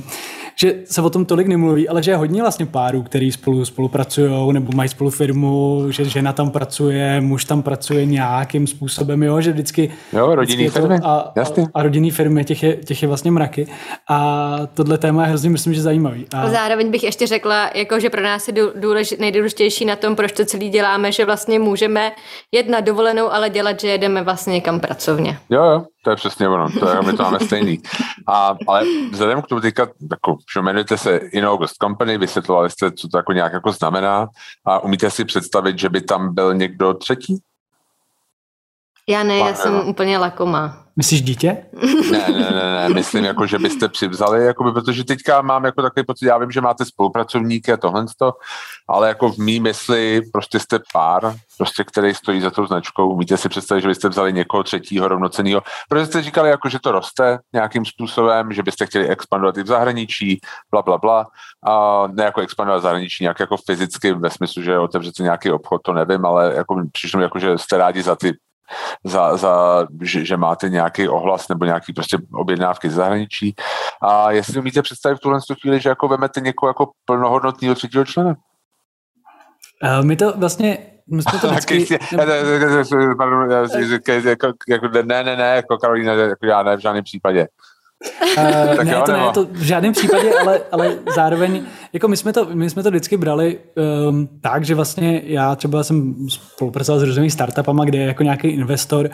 že se o tom tolik nemluví, ale že je hodně vlastně párů, který spolu spolupracují nebo mají spolu firmu, že žena tam pracuje, muž tam pracuje nějakým způsobem, jo, že vždycky... Jo, rodinný vždycky firmy, a, a, a rodinný firmy, těch je, těch je vlastně mraky. A tohle téma je hrozně, myslím, že zajímavý. A... Zároveň bych ještě řekla, jako, že pro nás je důlež, nejdůležitější na tom, proč to celý děláme, že vlastně můžeme jet na dovolenou, ale dělat, že jedeme vlastně někam pracovně. Jo, jo, to je přesně ono, to je, my to máme stejný. A, ale vzhledem k tomu teďka, jako, že jmenujete se In August Company, vysvětlovali jste, co to jako nějak jako znamená a umíte si představit, že by tam byl někdo třetí? Já ne, já jsem úplně lakomá. Myslíš dítě? Ne, ne, ne, ne, myslím, jako, že byste přivzali, jakoby, protože teďka mám jako takový pocit, já vím, že máte spolupracovníky a tohle, ale jako v mý mysli prostě jste pár, prostě, který stojí za tou značkou. Umíte si představit, že byste vzali někoho třetího rovnoceného, protože jste říkali, jako, že to roste nějakým způsobem, že byste chtěli expandovat i v zahraničí, bla, bla, bla. A ne jako expandovat v zahraničí nějak jako fyzicky, ve smyslu, že otevřete nějaký obchod, to nevím, ale jako přišlo jako, že jste rádi za ty za, za že, že máte nějaký ohlas nebo nějaký prostě objednávky z zahraničí. A jestli umíte představit v tuhle chvíli, že jako vemete někoho jako plnohodnotného třetího člena? My to vlastně my jsme to vždycky... Ne, ne, ne, jako Karolína, jako já ne, v žádném případě. Uh, tak ne, jo, to ne, to v žádném případě, ale, ale zároveň, jako my jsme to, my jsme to vždycky brali um, tak, že vlastně já třeba jsem spolupracoval s různými startupama, kde je jako nějaký investor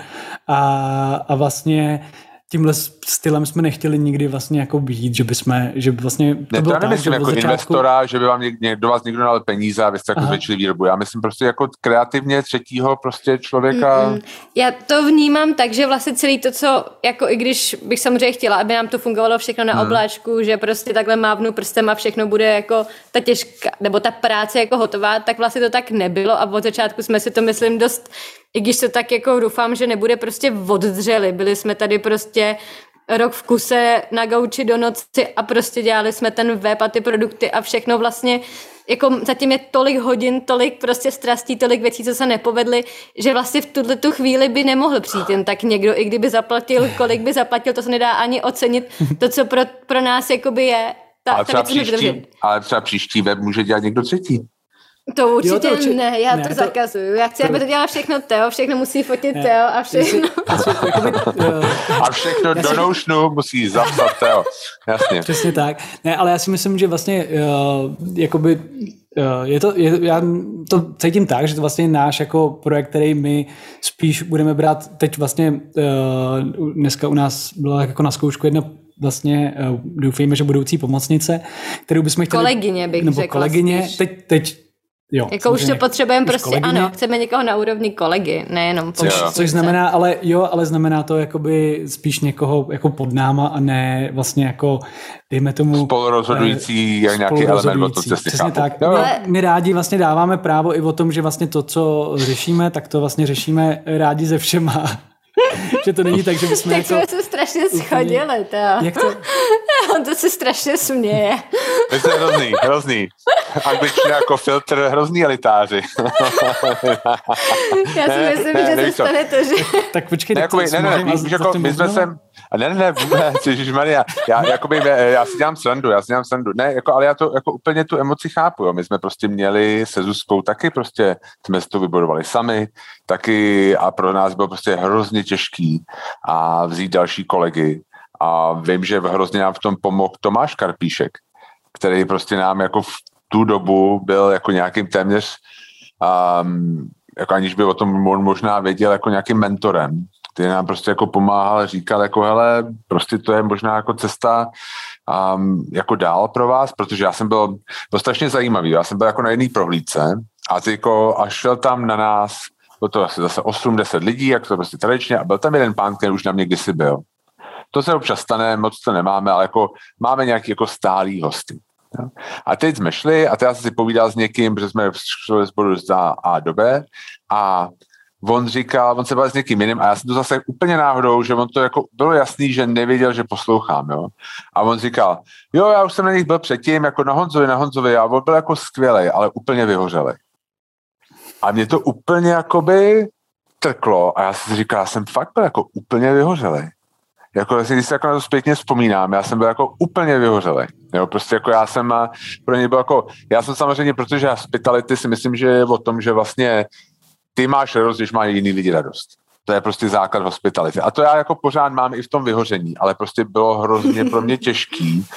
a, a vlastně tímhle stylem jsme nechtěli nikdy vlastně jako být, že by jsme, že by vlastně to ne, bylo to nemyslím tak, jako začátku... investora, že by vám někdo, vás někdo dal peníze a vy jste jako zvětšili výrobu. Já myslím prostě jako kreativně třetího prostě člověka. Mm-mm. Já to vnímám tak, že vlastně celý to, co jako i když bych samozřejmě chtěla, aby nám to fungovalo všechno na hmm. obláčku, že prostě takhle mávnu prstem a všechno bude jako ta těžká, nebo ta práce jako hotová, tak vlastně to tak nebylo a od začátku jsme si to myslím dost i když se tak jako doufám, že nebude prostě oddřeli. Byli jsme tady prostě rok v kuse na gauči do noci a prostě dělali jsme ten web a ty produkty a všechno vlastně jako zatím je tolik hodin, tolik prostě strastí, tolik věcí, co se nepovedly, že vlastně v tuhle tu chvíli by nemohl přijít jen tak někdo, i kdyby zaplatil, kolik by zaplatil, to se nedá ani ocenit. To, co pro, pro nás jakoby je, ta, ale, třeba ta příští, ale třeba příští web může dělat někdo třetí. To určitě, jo, to určitě ne, já ne, to, to zakazuju. Já chci, to... aby to dělala všechno Teo, všechno musí fotit ne. Teo a všechno. a všechno do noušnu musí zapsat Teo. Jasně. Přesně tak. Ne, ale já si myslím, že vlastně uh, jakoby uh, je to, je, já to cítím tak, že to vlastně je náš jako projekt, který my spíš budeme brát teď vlastně uh, dneska u nás byla jako na zkoušku jedna vlastně uh, doufejme, že budoucí pomocnice, kterou bychom chtěli... Kolegyně bych nebo řekla kolegyně, spíš. teď, teď Jo, jako už to potřebujeme prostě, kolegyně. ano, chceme někoho na úrovni kolegy, nejenom což, což znamená, ale jo, ale znamená to jakoby spíš někoho jako pod náma a ne vlastně jako, dejme tomu... Spolurozhodující eh, jak nějaký element to cestě Přesně tak. Jo. My, my rádi vlastně dáváme právo i o tom, že vlastně to, co řešíme, tak to vlastně řešíme rádi ze všema že to není tak, že bychom tak jako... jsme se strašně schodili, to. Jak to? On to se strašně směje. To je hrozný, hrozný. Angličtina jako filtr, hrozný elitáři. Já si Ne, myslím, ne, že se stane to, že... Tak počkej, Ne, tak jakoby, ne, ne, víš, za jako, my jsme sem, a ne, ne, ne, vůbec, Ježišmarja, já, jakoby, já si dělám srandu, já si dělám srandu, ne, jako, ale já to jako úplně tu emoci chápu, jo. my jsme prostě měli se Zuzkou taky prostě, jsme si to vybudovali sami, taky a pro nás bylo prostě hrozně těžký a vzít další kolegy. A vím, že hrozně nám v tom pomohl Tomáš Karpíšek, který prostě nám jako v tu dobu byl jako nějakým téměř um, jako aniž by o tom mo- možná věděl jako nějakým mentorem, který nám prostě jako pomáhal, říkal jako hele, prostě to je možná jako cesta um, jako dál pro vás, protože já jsem byl, strašně zajímavý, já jsem byl jako na jedné prohlídce a jako a šel tam na nás, bylo to asi zase 8-10 lidí, jak to prostě tradičně a byl tam jeden pán, který už na mě kdysi byl. To se občas stane, moc to nemáme, ale jako máme nějaký jako stálý hosty. A teď jsme šli a teď já jsem si povídal s někým, protože jsme šli bodu z A a do B a on říkal, on se bavil s někým jiným a já jsem to zase úplně náhodou, že on to jako bylo jasný, že nevěděl, že poslouchám, jo. A on říkal, jo, já už jsem na nich byl předtím, jako na Honzovi, na Honzovi a on byl jako skvělý, ale úplně vyhořelý. A mě to úplně jakoby trklo a já si říkal, já jsem fakt byl jako úplně vyhořelý. Jako, když si jako na to zpětně vzpomínám, já jsem byl jako úplně vyhořelý. Jo, prostě jako já jsem pro ně byl jako, já jsem samozřejmě, protože hospitality si myslím, že je o tom, že vlastně ty máš radost, když mají jiný lidi radost. To je prostě základ hospitality. A to já jako pořád mám i v tom vyhoření, ale prostě bylo hrozně pro mě těžký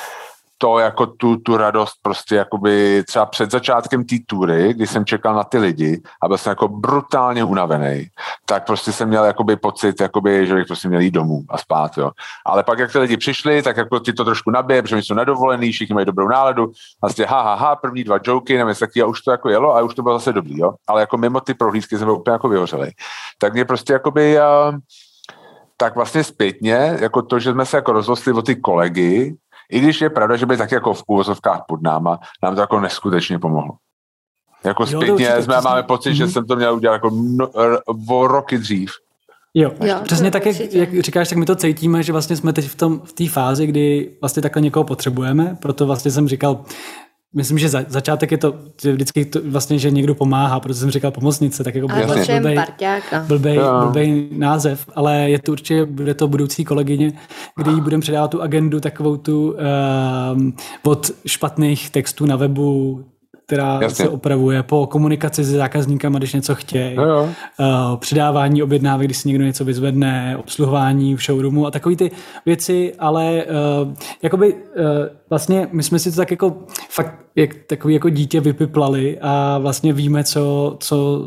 to jako tu, tu radost prostě jakoby třeba před začátkem té tury, kdy jsem čekal na ty lidi a byl jsem jako brutálně unavený, tak prostě jsem měl jakoby pocit, jakoby, že bych prostě měl jít domů a spát, jo. Ale pak, jak ty lidi přišli, tak jako ti to trošku nabije, protože oni jsou nadovolený, všichni mají dobrou náladu, vlastně ha, ha, ha, první dva joky, nevím, taky, a už to jako jelo a už to bylo zase dobrý, jo. Ale jako mimo ty prohlídky jsem byl úplně jako vyhořelý. Tak mě prostě jakoby, uh, tak vlastně zpětně, jako to, že jsme se jako rozlostli o ty kolegy, i když je pravda, že by tak jako v úvozovkách pod náma, nám to jako neskutečně pomohlo. Jako zpětně jsme máme pocit, že Mhm. jsem to měl udělat jako no, r- o roky dřív. Jo, Jo, přesně to tak, jak, jak říkáš, tak my to cítíme, že vlastně jsme teď v tom v té fázi, kdy vlastně takhle někoho potřebujeme, proto vlastně jsem říkal, myslím, že za, začátek je to že vždycky to, vlastně, že někdo pomáhá, proto jsem říkal pomocnice, tak jako potřebujeme blbej, parťáka. blbej, blbej název, ale je to určitě, bude to budoucí kolegyně, kdy jí budeme předávat tu agendu takovou tu um, od špatných textů na webu, která Jasně. se opravuje po komunikaci se zákazníkama, když něco chtějí, jo. uh, předávání objednávek, když si někdo něco vyzvedne, obsluhování v showroomu a takové ty věci, ale uh, jakoby uh, vlastně my jsme si to tak jako fakt jak takový jako dítě vypiplali a vlastně víme, co, co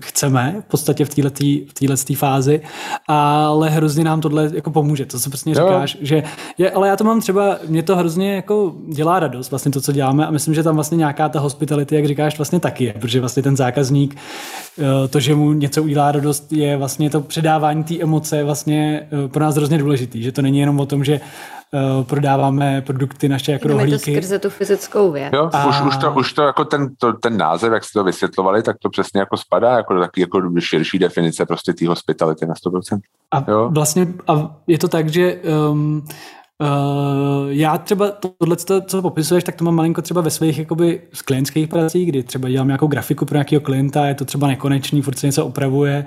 chceme v podstatě v této v fázi, ale hrozně nám tohle jako pomůže, to co přesně Jo. říkáš, že je, ale já to mám třeba, mě to hrozně jako dělá radost vlastně to, co děláme a myslím, že tam vlastně nějaká ta hospitality, jak říkáš, vlastně taky je, protože vlastně ten zákazník, eh, to, že mu něco udělá radost, je vlastně to předávání té emoce vlastně eh, pro nás hrozně důležitý, že to není jenom o tom, že eh, prodáváme produkty naše jako Jdeme to rohlíky. skrze tu fyzickou věc. Jo, A- už, už, to, už to jako ten, to, ten název, jak jste to vysvětlovali, tak to přesně jako spadá jako do taky jako širší definice prostě té hospitality na 100%. A Jo. vlastně a je to tak, že um, Uh, já třeba tohle, co popisuješ, tak to mám malinko třeba ve svých jakoby z klientských pracích, kdy třeba dělám nějakou grafiku pro nějakého klienta, je to třeba nekonečný, furt se něco opravuje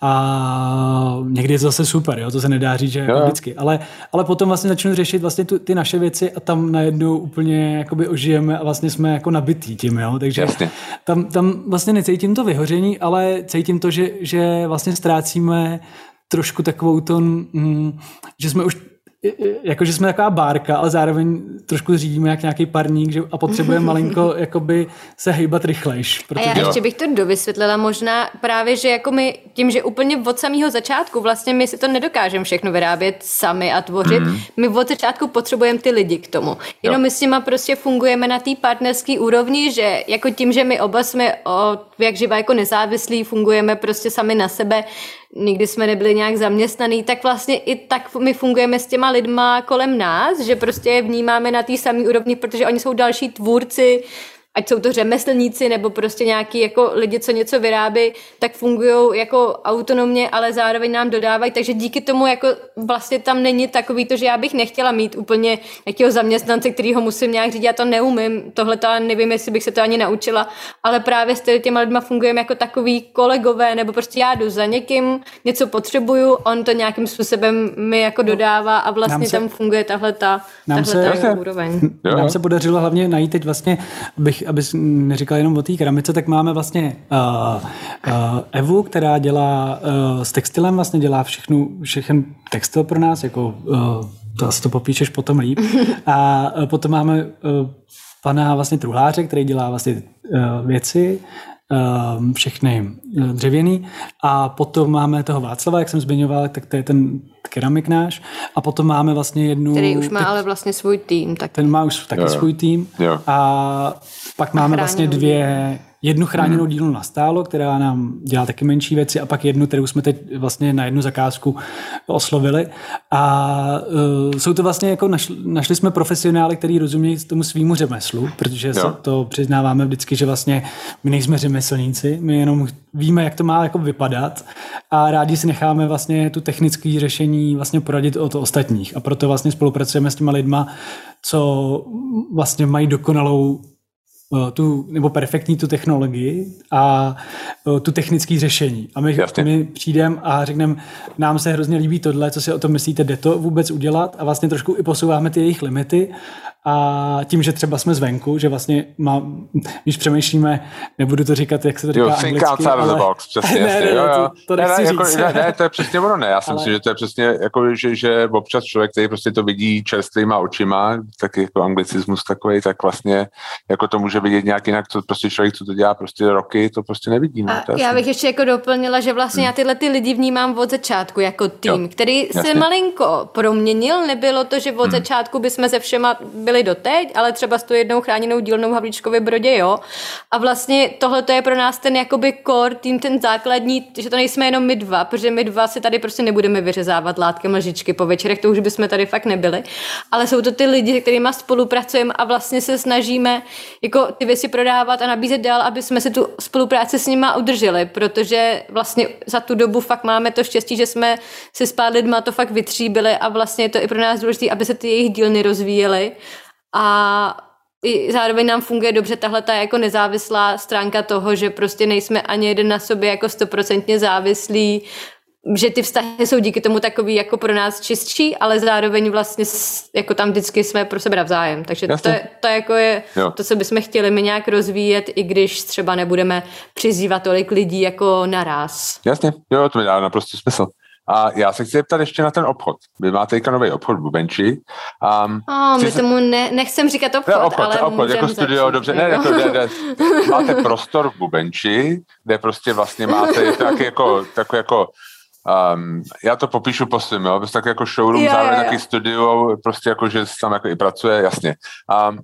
a někdy je to zase super, jo, to se nedá říct, že jako vždycky, ale, ale potom vlastně začnu řešit vlastně tu, ty naše věci a tam najednou úplně jakoby ožijeme a vlastně jsme jako nabitý tím, jo, takže Jasně. tam, tam vlastně necítím to vyhoření, ale cítím to, že, že vlastně ztrácíme trošku takovou to, mm, že jsme už jako, že jsme taková bárka, ale zároveň trošku řídíme jak nějaký parník že, a potřebujeme malinko jakoby se hejbat rychlejš. A Protože... já ještě bych to dovysvětlila možná právě, že jako my tím, že úplně od samého začátku vlastně my si to nedokážeme všechno vyrábět sami a tvořit, mm. my od začátku potřebujeme ty lidi k tomu. Jenom Jo. my s nima prostě fungujeme na té partnerské úrovni, že jako tím, že my oba jsme o, jak živa jako nezávislí, fungujeme prostě sami na sebe, nikdy jsme nebyli nějak zaměstnaný, tak vlastně i tak my fungujeme s těma lidma kolem nás, že prostě je vnímáme na té samé úrovni, protože oni jsou další tvůrci ať jsou to řemeslníci nebo prostě nějaký jako lidi, co něco vyrábí, tak fungují jako autonomně, ale zároveň nám dodávají, takže díky tomu jako vlastně tam není takový to, že já bych nechtěla mít úplně nějakého zaměstnance, který ho musím nějak řídit, já to neumím, tohle to nevím, jestli bych se to ani naučila, ale právě s těma lidma fungujeme jako takový kolegové, nebo prostě já jdu za někým, něco potřebuju, on to nějakým způsobem mi jako no, dodává a vlastně se, tam funguje tahle ta, nám tahle se, ta úroveň. Nám se podařilo hlavně najít teď vlastně, abych abys neříkal jenom o té keramice, tak máme vlastně uh, uh, Evu, která dělá uh, s textilem, vlastně dělá všechnu, všechen textil pro nás, jako uh, to asi to popíšeš potom líp. A uh, potom máme uh, pana vlastně truhláře, který dělá vlastně uh, věci, všechny dřevěný. A potom máme toho Václava, jak jsem zmiňoval, tak to je ten keramik náš. A potom máme vlastně jednu... Který už má tak, ale vlastně svůj tým. Tak... Ten má už taky jo, jo. svůj tým. Jo. A pak máme vlastně dvě, jednu chráněnou hmm. dílnu na stálo, která nám dělá taky menší věci a pak jednu, kterou jsme teď vlastně na jednu zakázku oslovili. A uh, jsou to vlastně jako našli, našli jsme profesionály, který rozumějí tomu svýmu řemeslu, protože se to přiznáváme vždycky, že vlastně my nejsme řemeslníci, my jenom víme, jak to má jako vypadat a rádi si necháme vlastně tu technické řešení vlastně poradit od ostatních a proto vlastně spolupracujeme s těma lidma, co vlastně mají dokonalou tu, nebo perfektní tu technologii a eh, tu technické řešení. A my, my přijdeme a řekneme, nám se hrozně líbí tohle, co si o tom myslíte, jde to vůbec udělat? A vlastně trošku i posouváme ty jejich limity a tím, že třeba jsme zvenku, že vlastně má, když přemýšlíme, nebudu to říkat, jak se to říká jo, think anglicky, outside ale... of the box, přesně, ne, ne, jo, jo. To, to ne, ne, jako, říct. ne, ne, to je přesně ono, ne, já si ale... myslím, že to je přesně, jako, že, že občas člověk, který prostě to vidí čerstvýma očima, tak jako anglicismus takový, tak vlastně jako to může vidět nějak jinak, co prostě člověk, co to dělá prostě roky, to prostě nevidí. No, a já bych ještě jako doplnila, že vlastně hmm. já tyhle ty lidi vnímám od začátku jako tým, jo, který jasně. se malinko proměnil, nebylo to, že od hmm. začátku bychom se všema byli doteď, ale třeba s tou jednou chráněnou dílnou v Havlíčkově Brodě, jo. A vlastně tohle je pro nás ten jakoby core tým, ten základní, že to nejsme jenom my dva, protože my dva si tady prostě nebudeme vyřezávat látkem lžičky po večerech, to už bychom tady fakt nebyli. Ale jsou to ty lidi, se kterými spolupracujeme a vlastně se snažíme jako ty věci prodávat a nabízet dál, aby jsme si tu spolupráci s nimi udrželi, protože vlastně za tu dobu fakt máme to štěstí, že jsme si s pár lidma to fakt vytříbili a vlastně je to i pro nás důležité, aby se ty jejich dílny rozvíjely a i zároveň nám funguje dobře tahle ta jako nezávislá stránka toho, že prostě nejsme ani jeden na sobě jako stoprocentně závislí, že ty vztahy jsou díky tomu takový jako pro nás čistší, ale zároveň vlastně jako tam vždycky jsme pro sebe navzájem. Takže to, je, to jako je jo. to, co bychom chtěli my nějak rozvíjet, i když třeba nebudeme přizývat tolik lidí jako naraz. Jasně, jo, to mi dá naprosto smysl. A já se chci zeptat ještě na ten obchod. Vy máte teďka nový obchod v Bubenči. Um, oh, my se... tomu ne, nechcem říkat obchod, ne, obchod ale obchod, jako studio, začít, dobře, ne, jako, ne, ne, máte prostor v Bubenči, kde prostě vlastně máte tak jako, tak jako Um, já to popíšu po svým, jo, tak jako showroom, yeah, zároveň yeah. taky studio, prostě jako, že tam jako i pracuje, jasně. Um,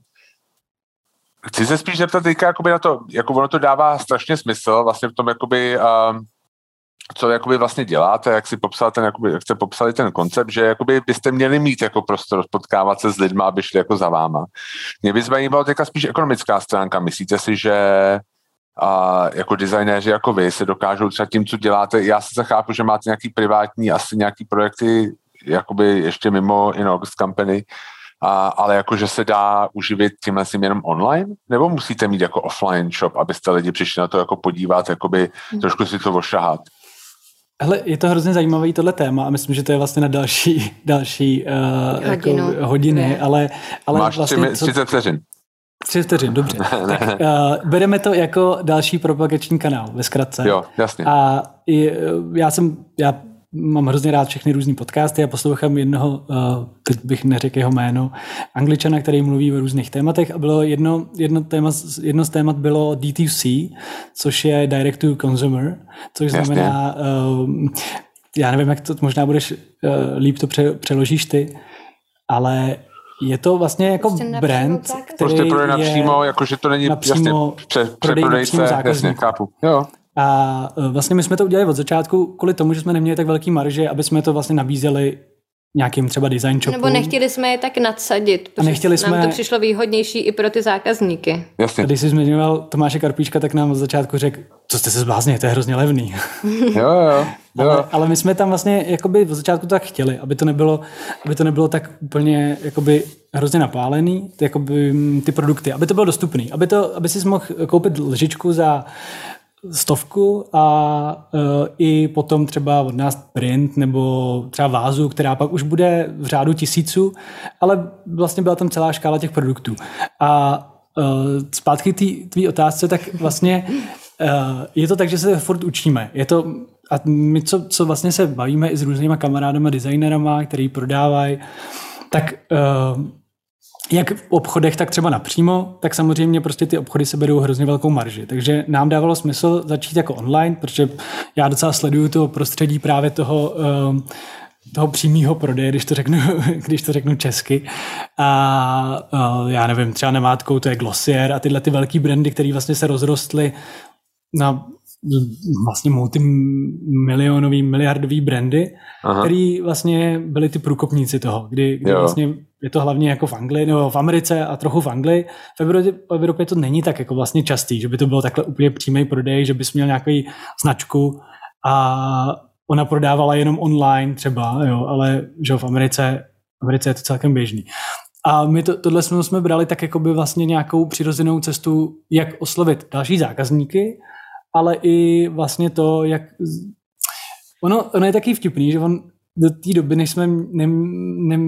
chci se spíš zeptat teďka jakoby na to, jako ono to dává strašně smysl, vlastně v tom jakoby um, co jakoby vlastně děláte, jak si popsal ten, jakoby, jak jste popsali ten koncept, že jakoby byste měli mít jako prostor potkávat se s lidmi, aby šli jako za váma. Mě by zajímalo teďka spíš ekonomická stránka. Myslíte si, že a jako designéři jako vy se dokážou třeba tím, co děláte, já se zachápu, že máte nějaký privátní, asi nějaký projekty, jakoby ještě mimo in August Company, a, ale jako, že se dá uživit tímhle tím jenom online? Nebo musíte mít jako offline shop, abyste lidi přišli na to jako podívat, jakoby hmm. trošku si to ošahat? Hele, je to hrozně zajímavý tohle téma a myslím, že to je vlastně na další, další uh, jako hodiny, ale, ale Máš vlastně... 30 vteřin. Tři vteřin, dobře. tak, uh, bereme to jako další propagační kanál, ve zkratce. Jo, jasně. A i, já jsem, já mám hrozně rád všechny různé podcasty a poslouchám jednoho, uh, teď bych neřekl jeho jméno, angličana, který mluví o různých tématech a bylo jedno, jedno, téma, jedno z témat bylo D2C, což je Direct to Consumer, což Jasně. znamená, uh, já nevím, jak to možná budeš, uh, líp to pře, přeložíš ty, ale je to vlastně jako prostě brand, který prostě prodej napřímo, jakože to není napřímo jasně, pře, přeprodejce, jasně, chápu. Jo. A e, vlastně my jsme to udělali od začátku kvůli tomu, že jsme neměli tak velký marže, aby jsme to vlastně nabízeli nějakým třeba design shopu. Nebo nechtěli jsme je tak nadsadit, a nechtěli nám jsme... to přišlo výhodnější i pro ty zákazníky. Jasně. A když jsi zmiňoval Tomáše Karpíčka, tak nám od začátku řekl, co jste se zbláznili, to je hrozně levný. jo, jo. jo. Ale, ale, my jsme tam vlastně jakoby od začátku tak chtěli, aby to nebylo, aby to nebylo tak úplně jakoby hrozně napálený, ty, jakoby, ty produkty, aby to bylo dostupné, aby, to, aby si mohl koupit lžičku za stovku a uh, i potom třeba od nás print nebo třeba vázu, která pak už bude v řádu tisíců, ale vlastně byla tam celá škála těch produktů. A uh, zpátky k tvý otázce, tak vlastně uh, je to tak, že se furt učíme. Je to, a my, co, co vlastně se bavíme i s různýma kamarádama, designerama, který prodávají, tak uh, jak v obchodech, tak třeba napřímo, tak samozřejmě prostě ty obchody se berou hrozně velkou marži. Takže nám dávalo smysl začít jako online, protože já docela sleduju to prostředí právě toho, ehm, toho přímého prodeje, když to řeknu, když to řeknu česky. A já nevím, třeba nemátkou to je Glossier a tyhle ty velký brandy, které vlastně se rozrostly na vlastně multimilionový, miliardový brandy, Aha. který vlastně byli ty průkopníci toho, kdy, kdy vlastně je to hlavně jako v Anglii nebo v Americe a trochu v Anglii. V Evropě, v Evropě to není tak jako vlastně častý, že by to bylo takhle úplně přímý prodej, že bys měl nějaký značku a ona prodávala jenom online třeba, jo, ale že v Americe, v Americe je to celkem běžný. A my to, tohle jsme, jsme brali tak jako by vlastně nějakou přirozenou cestu, jak oslovit další zákazníky, ale i vlastně to, jak... Ono, ono je taky vtipný, že on do té doby, než jsme, ne, ne,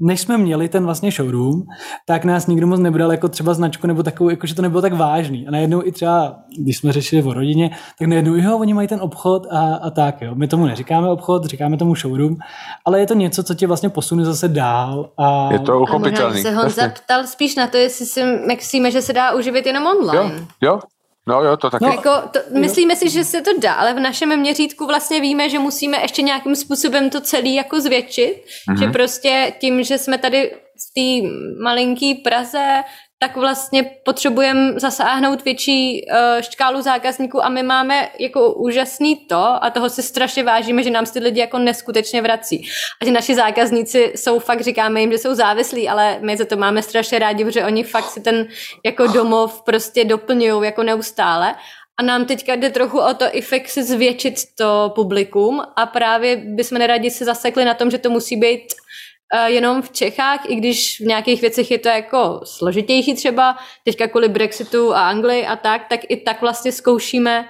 než jsme měli ten vlastně showroom, tak nás nikdo moc nebral jako třeba značku nebo takovou, jako že to nebylo tak vážný. A najednou i třeba, když jsme řešili o rodině, tak najednou, jo, oni mají ten obchod a, a tak, jo. My tomu neříkáme obchod, říkáme tomu showroom, ale je to něco, co tě vlastně posune zase dál. A... Je to uchopitelný. se Honza ptal spíš na to, jestli si myslíme, že se dá uživit jenom online. Jo, jo, No jo, to taky. No, jako, to, myslíme si, že se to dá, ale v našem měřítku vlastně víme, že musíme ještě nějakým způsobem to celé jako zvětšit, mm-hmm. že prostě tím, že jsme tady v té malinký Praze, tak vlastně potřebujeme zasáhnout větší uh, škálu zákazníků a my máme jako úžasný to a toho si strašně vážíme, že nám ty lidi jako neskutečně vrací. A že naši zákazníci jsou fakt, říkáme jim, že jsou závislí, ale my za to máme strašně rádi, protože oni fakt si ten jako domov prostě doplňují jako neustále. A nám teďka jde trochu o to i fakt si zvětšit to publikum a právě bychom neradi se zasekli na tom, že to musí být jenom v Čechách, i když v nějakých věcech je to jako složitější třeba, teďka kvůli Brexitu a Anglii a tak, tak i tak vlastně zkoušíme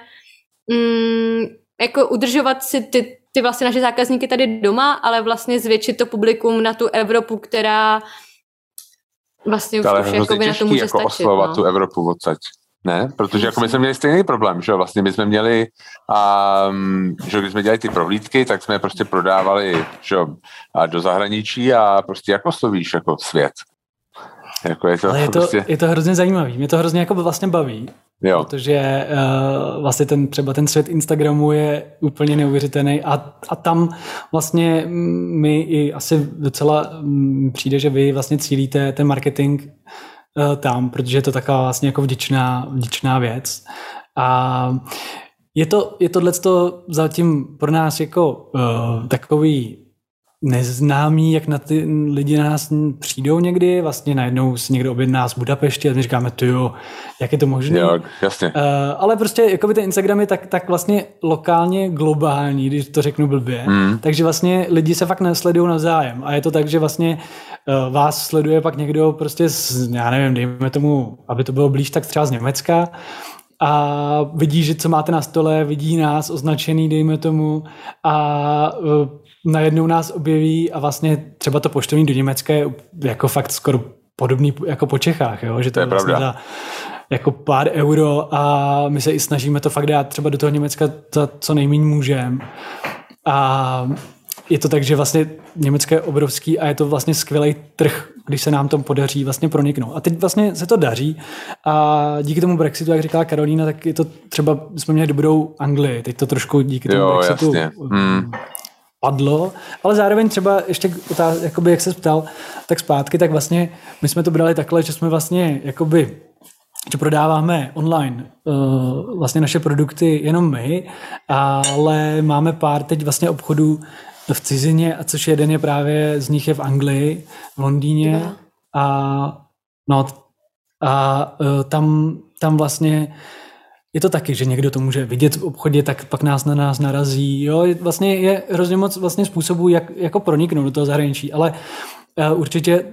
mm, jako udržovat si ty, ty vlastně naše zákazníky tady doma, ale vlastně zvětšit to publikum na tu Evropu, která vlastně už, ale už jako na to může jako stačit. oslovovat no. tu Evropu odsaď. Ne, protože jako my jsme měli stejný problém, že vlastně my jsme měli, um, že když jsme dělali ty prohlídky, tak jsme je prostě prodávali že, a do zahraničí a prostě jako slovíš jako svět. Jako je to, Ale je to, prostě... je to hrozně zajímavý, mě to hrozně jako vlastně baví, jo. protože uh, vlastně ten třeba ten svět Instagramu je úplně neuvěřitelný a, a tam vlastně mi i asi docela přijde, že vy vlastně cílíte ten marketing tam, protože je to taková vlastně jako vděčná, vděčná věc. A je to, je tohle zatím pro nás jako uh, takový neznámý, jak na ty lidi na nás přijdou někdy, vlastně najednou si někdo objedná z Budapešti a my říkáme, ty jo, jak je to možné? Jo, jasně. Uh, ale prostě jako by ten Instagram je tak, tak vlastně lokálně globální, když to řeknu blbě, mm. takže vlastně lidi se fakt nesledují navzájem a je to tak, že vlastně uh, vás sleduje pak někdo prostě z, já nevím, dejme tomu, aby to bylo blíž, tak třeba z Německa a vidí, že co máte na stole, vidí nás označený, dejme tomu, a uh, najednou nás objeví a vlastně třeba to poštovní do Německa je jako fakt skoro podobný jako po Čechách, jo? že to, to je vlastně pravda. Za, jako pár euro a my se i snažíme to fakt dát třeba do toho Německa za co nejméně můžeme. A je to tak, že vlastně Německo je obrovský a je to vlastně skvělý trh, když se nám to podaří vlastně proniknout. A teď vlastně se to daří a díky tomu Brexitu, jak říkala Karolína, tak je to třeba, jsme měli dobrou Anglii, teď to trošku díky tomu jo, Brexitu jasně. Hmm padlo, ale zároveň třeba ještě, jakoby, jak se ptal, tak zpátky, tak vlastně my jsme to brali takhle, že jsme vlastně jakoby že prodáváme online uh, vlastně naše produkty jenom my, ale máme pár teď vlastně obchodů v cizině, a což jeden je právě z nich je v Anglii, v Londýně. A no a uh, tam, tam vlastně je to taky, že někdo to může vidět v obchodě, tak pak nás na nás narazí. Jo, vlastně je hrozně moc vlastně způsobů, jak jako proniknout do toho zahraničí, ale Určitě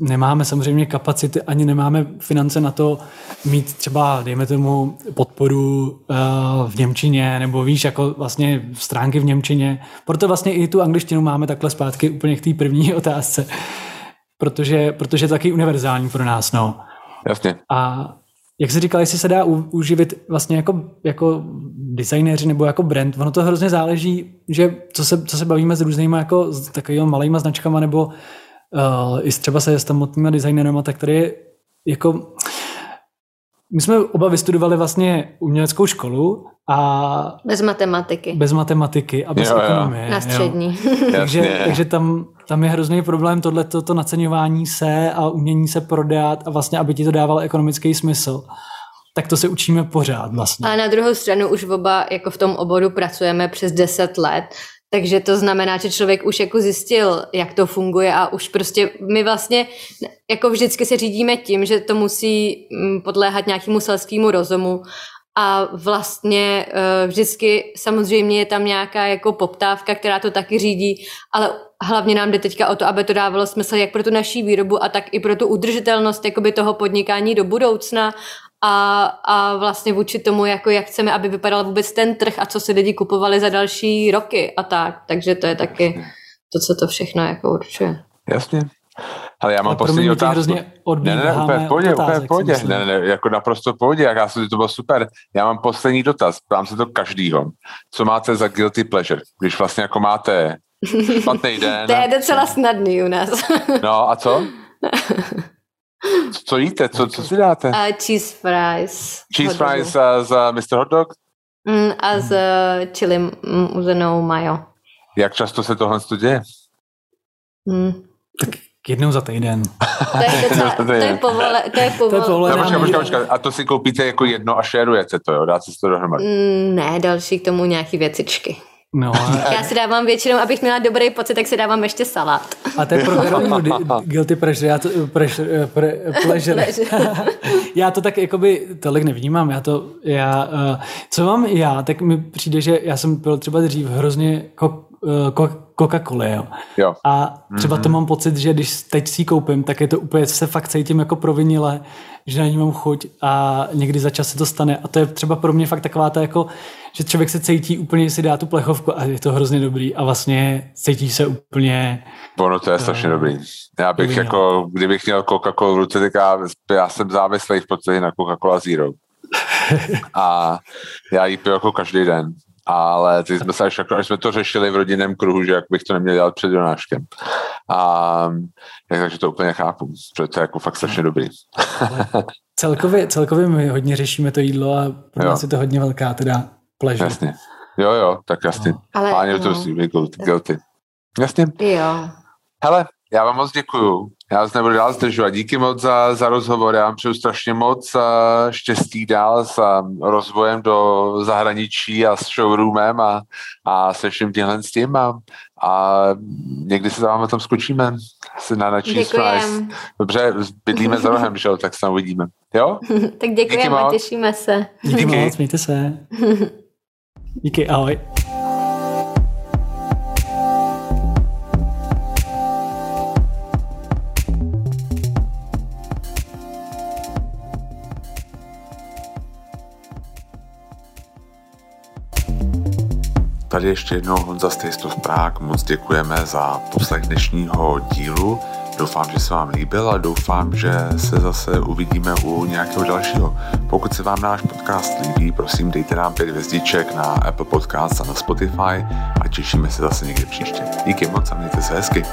nemáme samozřejmě kapacity, ani nemáme finance na to mít třeba, dejme tomu, podporu eh, v Němčině, nebo víš, jako vlastně stránky v Němčině. Proto vlastně i tu angličtinu máme takhle zpátky úplně k té první otázce. Protože, protože je taky univerzální pro nás, no. Jasně. A jak jsi říkal, jestli se dá uživit vlastně jako, jako designéři nebo jako brand, ono to hrozně záleží, že co se, co se bavíme s různýma jako s takovými malýma značkama nebo uh, i třeba se s samotnými designerama, tak tady jako my jsme oba vystudovali vlastně uměleckou školu a... Bez matematiky. Bez matematiky a bez jo, ekonomie. Jo. Na střední. takže takže tam, tam je hrozný problém tohle to naceňování se a umění se prodat a vlastně, aby ti to dávalo ekonomický smysl. Tak to se učíme pořád vlastně. A na druhou stranu už oba jako v tom oboru pracujeme přes 10 let, takže to znamená, že člověk už jako zjistil, jak to funguje a už prostě my vlastně jako vždycky se řídíme tím, že to musí mm, podléhat nějakému selskému rozumu. A vlastně eh, vždycky samozřejmě je tam nějaká jako poptávka, která to taky řídí, ale hlavně nám jde teďka o to, aby to dávalo smysl jak pro tu naší výrobu a tak i pro tu udržitelnost jakoby toho podnikání do budoucna a, a vlastně vůči tomu, jako jak chceme, aby vypadal vůbec ten trh a co si lidi kupovali za další roky a tak. Takže to je taky to, co to všechno jako určuje. Jasně. Ale já mám poslední otázku. Ne, ne, ne, úplně v pohodě, úplně v pohodě. Ne, ne, jako naprosto v pohodě, jak já jsem to bylo super. Já mám poslední dotaz, ptám se to každýho. Co máte za guilty pleasure? Když vlastně jako máte špatný den. to je docela snadný u nás. no a co? Co jíte? Co, co si dáte? Uh, cheese fries. Cheese fries uh, za Mr. Hot Dog? Mm, a z chili uzenou mayo. Jak často se tohle děje? Mm. Tak jednou za týden. To je, docela, to je, povole, to je, povole, to je. No. A to si koupíte jako jedno a šerujete to, jo? Dáte si to dohromady? Mm, ne, další k tomu nějaký věcičky. No, a... Já si dávám většinou, abych měla dobrý pocit, tak si dávám ještě salát. A to je pro Karolinu guilty pressure, já to, pressure, eh, pre, pleasure. já to tak jakoby tolik nevnímám, já to, já, uh, co mám já, tak mi přijde, že já jsem byl třeba dřív hrozně ko, uh, Coca-Cola, jo. jo. A třeba mm-hmm. to mám pocit, že když teď si ji koupím, tak je to úplně, se fakt cítím jako provinile, že na ní mám chuť a někdy za čas se to stane. A to je třeba pro mě fakt taková ta jako, že člověk se cítí úplně, si dá tu plechovku a je to hrozně dobrý a vlastně cítí se úplně... Ono to je strašně uh, dobrý. Já bych dobrý, jako, kdybych měl Coca-Cola v ruce, tak já, já jsem závislý v podstatě na Coca-Cola Zero. a já ji piju jako každý den ale ty jsme se až, až jsme to řešili v rodinném kruhu, že jak bych to neměl dělat před Jonáškem. A takže to úplně chápu, protože to je jako fakt strašně dobrý. celkově, celkově my hodně řešíme to jídlo a pro nás je to hodně velká teda pleasure. Jasně. Jo, jo, tak jasně. No. Ale, Páně to si guilty. Jasně. Jo. Hele, já vám moc děkuju. Já vás nebudu dál zdržovat. Díky moc za, za rozhovor. Já vám přeju strašně moc štěstí dál s rozvojem do zahraničí a s showroomem a, a se vším těmhle s tím a, a někdy se tam tam skočíme se na, na Cheese Dobře, bydlíme za rohem, že jo, tak se tam uvidíme. Jo? tak děkujeme, těšíme se. Díky, Díky moc, mějte se. Díky, ahoj. Tady ještě jednou Honza z Taste of Prague. Moc děkujeme za poslech dnešního dílu. Doufám, že se vám líbil a doufám, že se zase uvidíme u nějakého dalšího. Pokud se vám náš podcast líbí, prosím dejte nám pět hvězdiček na Apple Podcast a na Spotify a těšíme se zase někdy příště. Díky moc a mějte se hezky.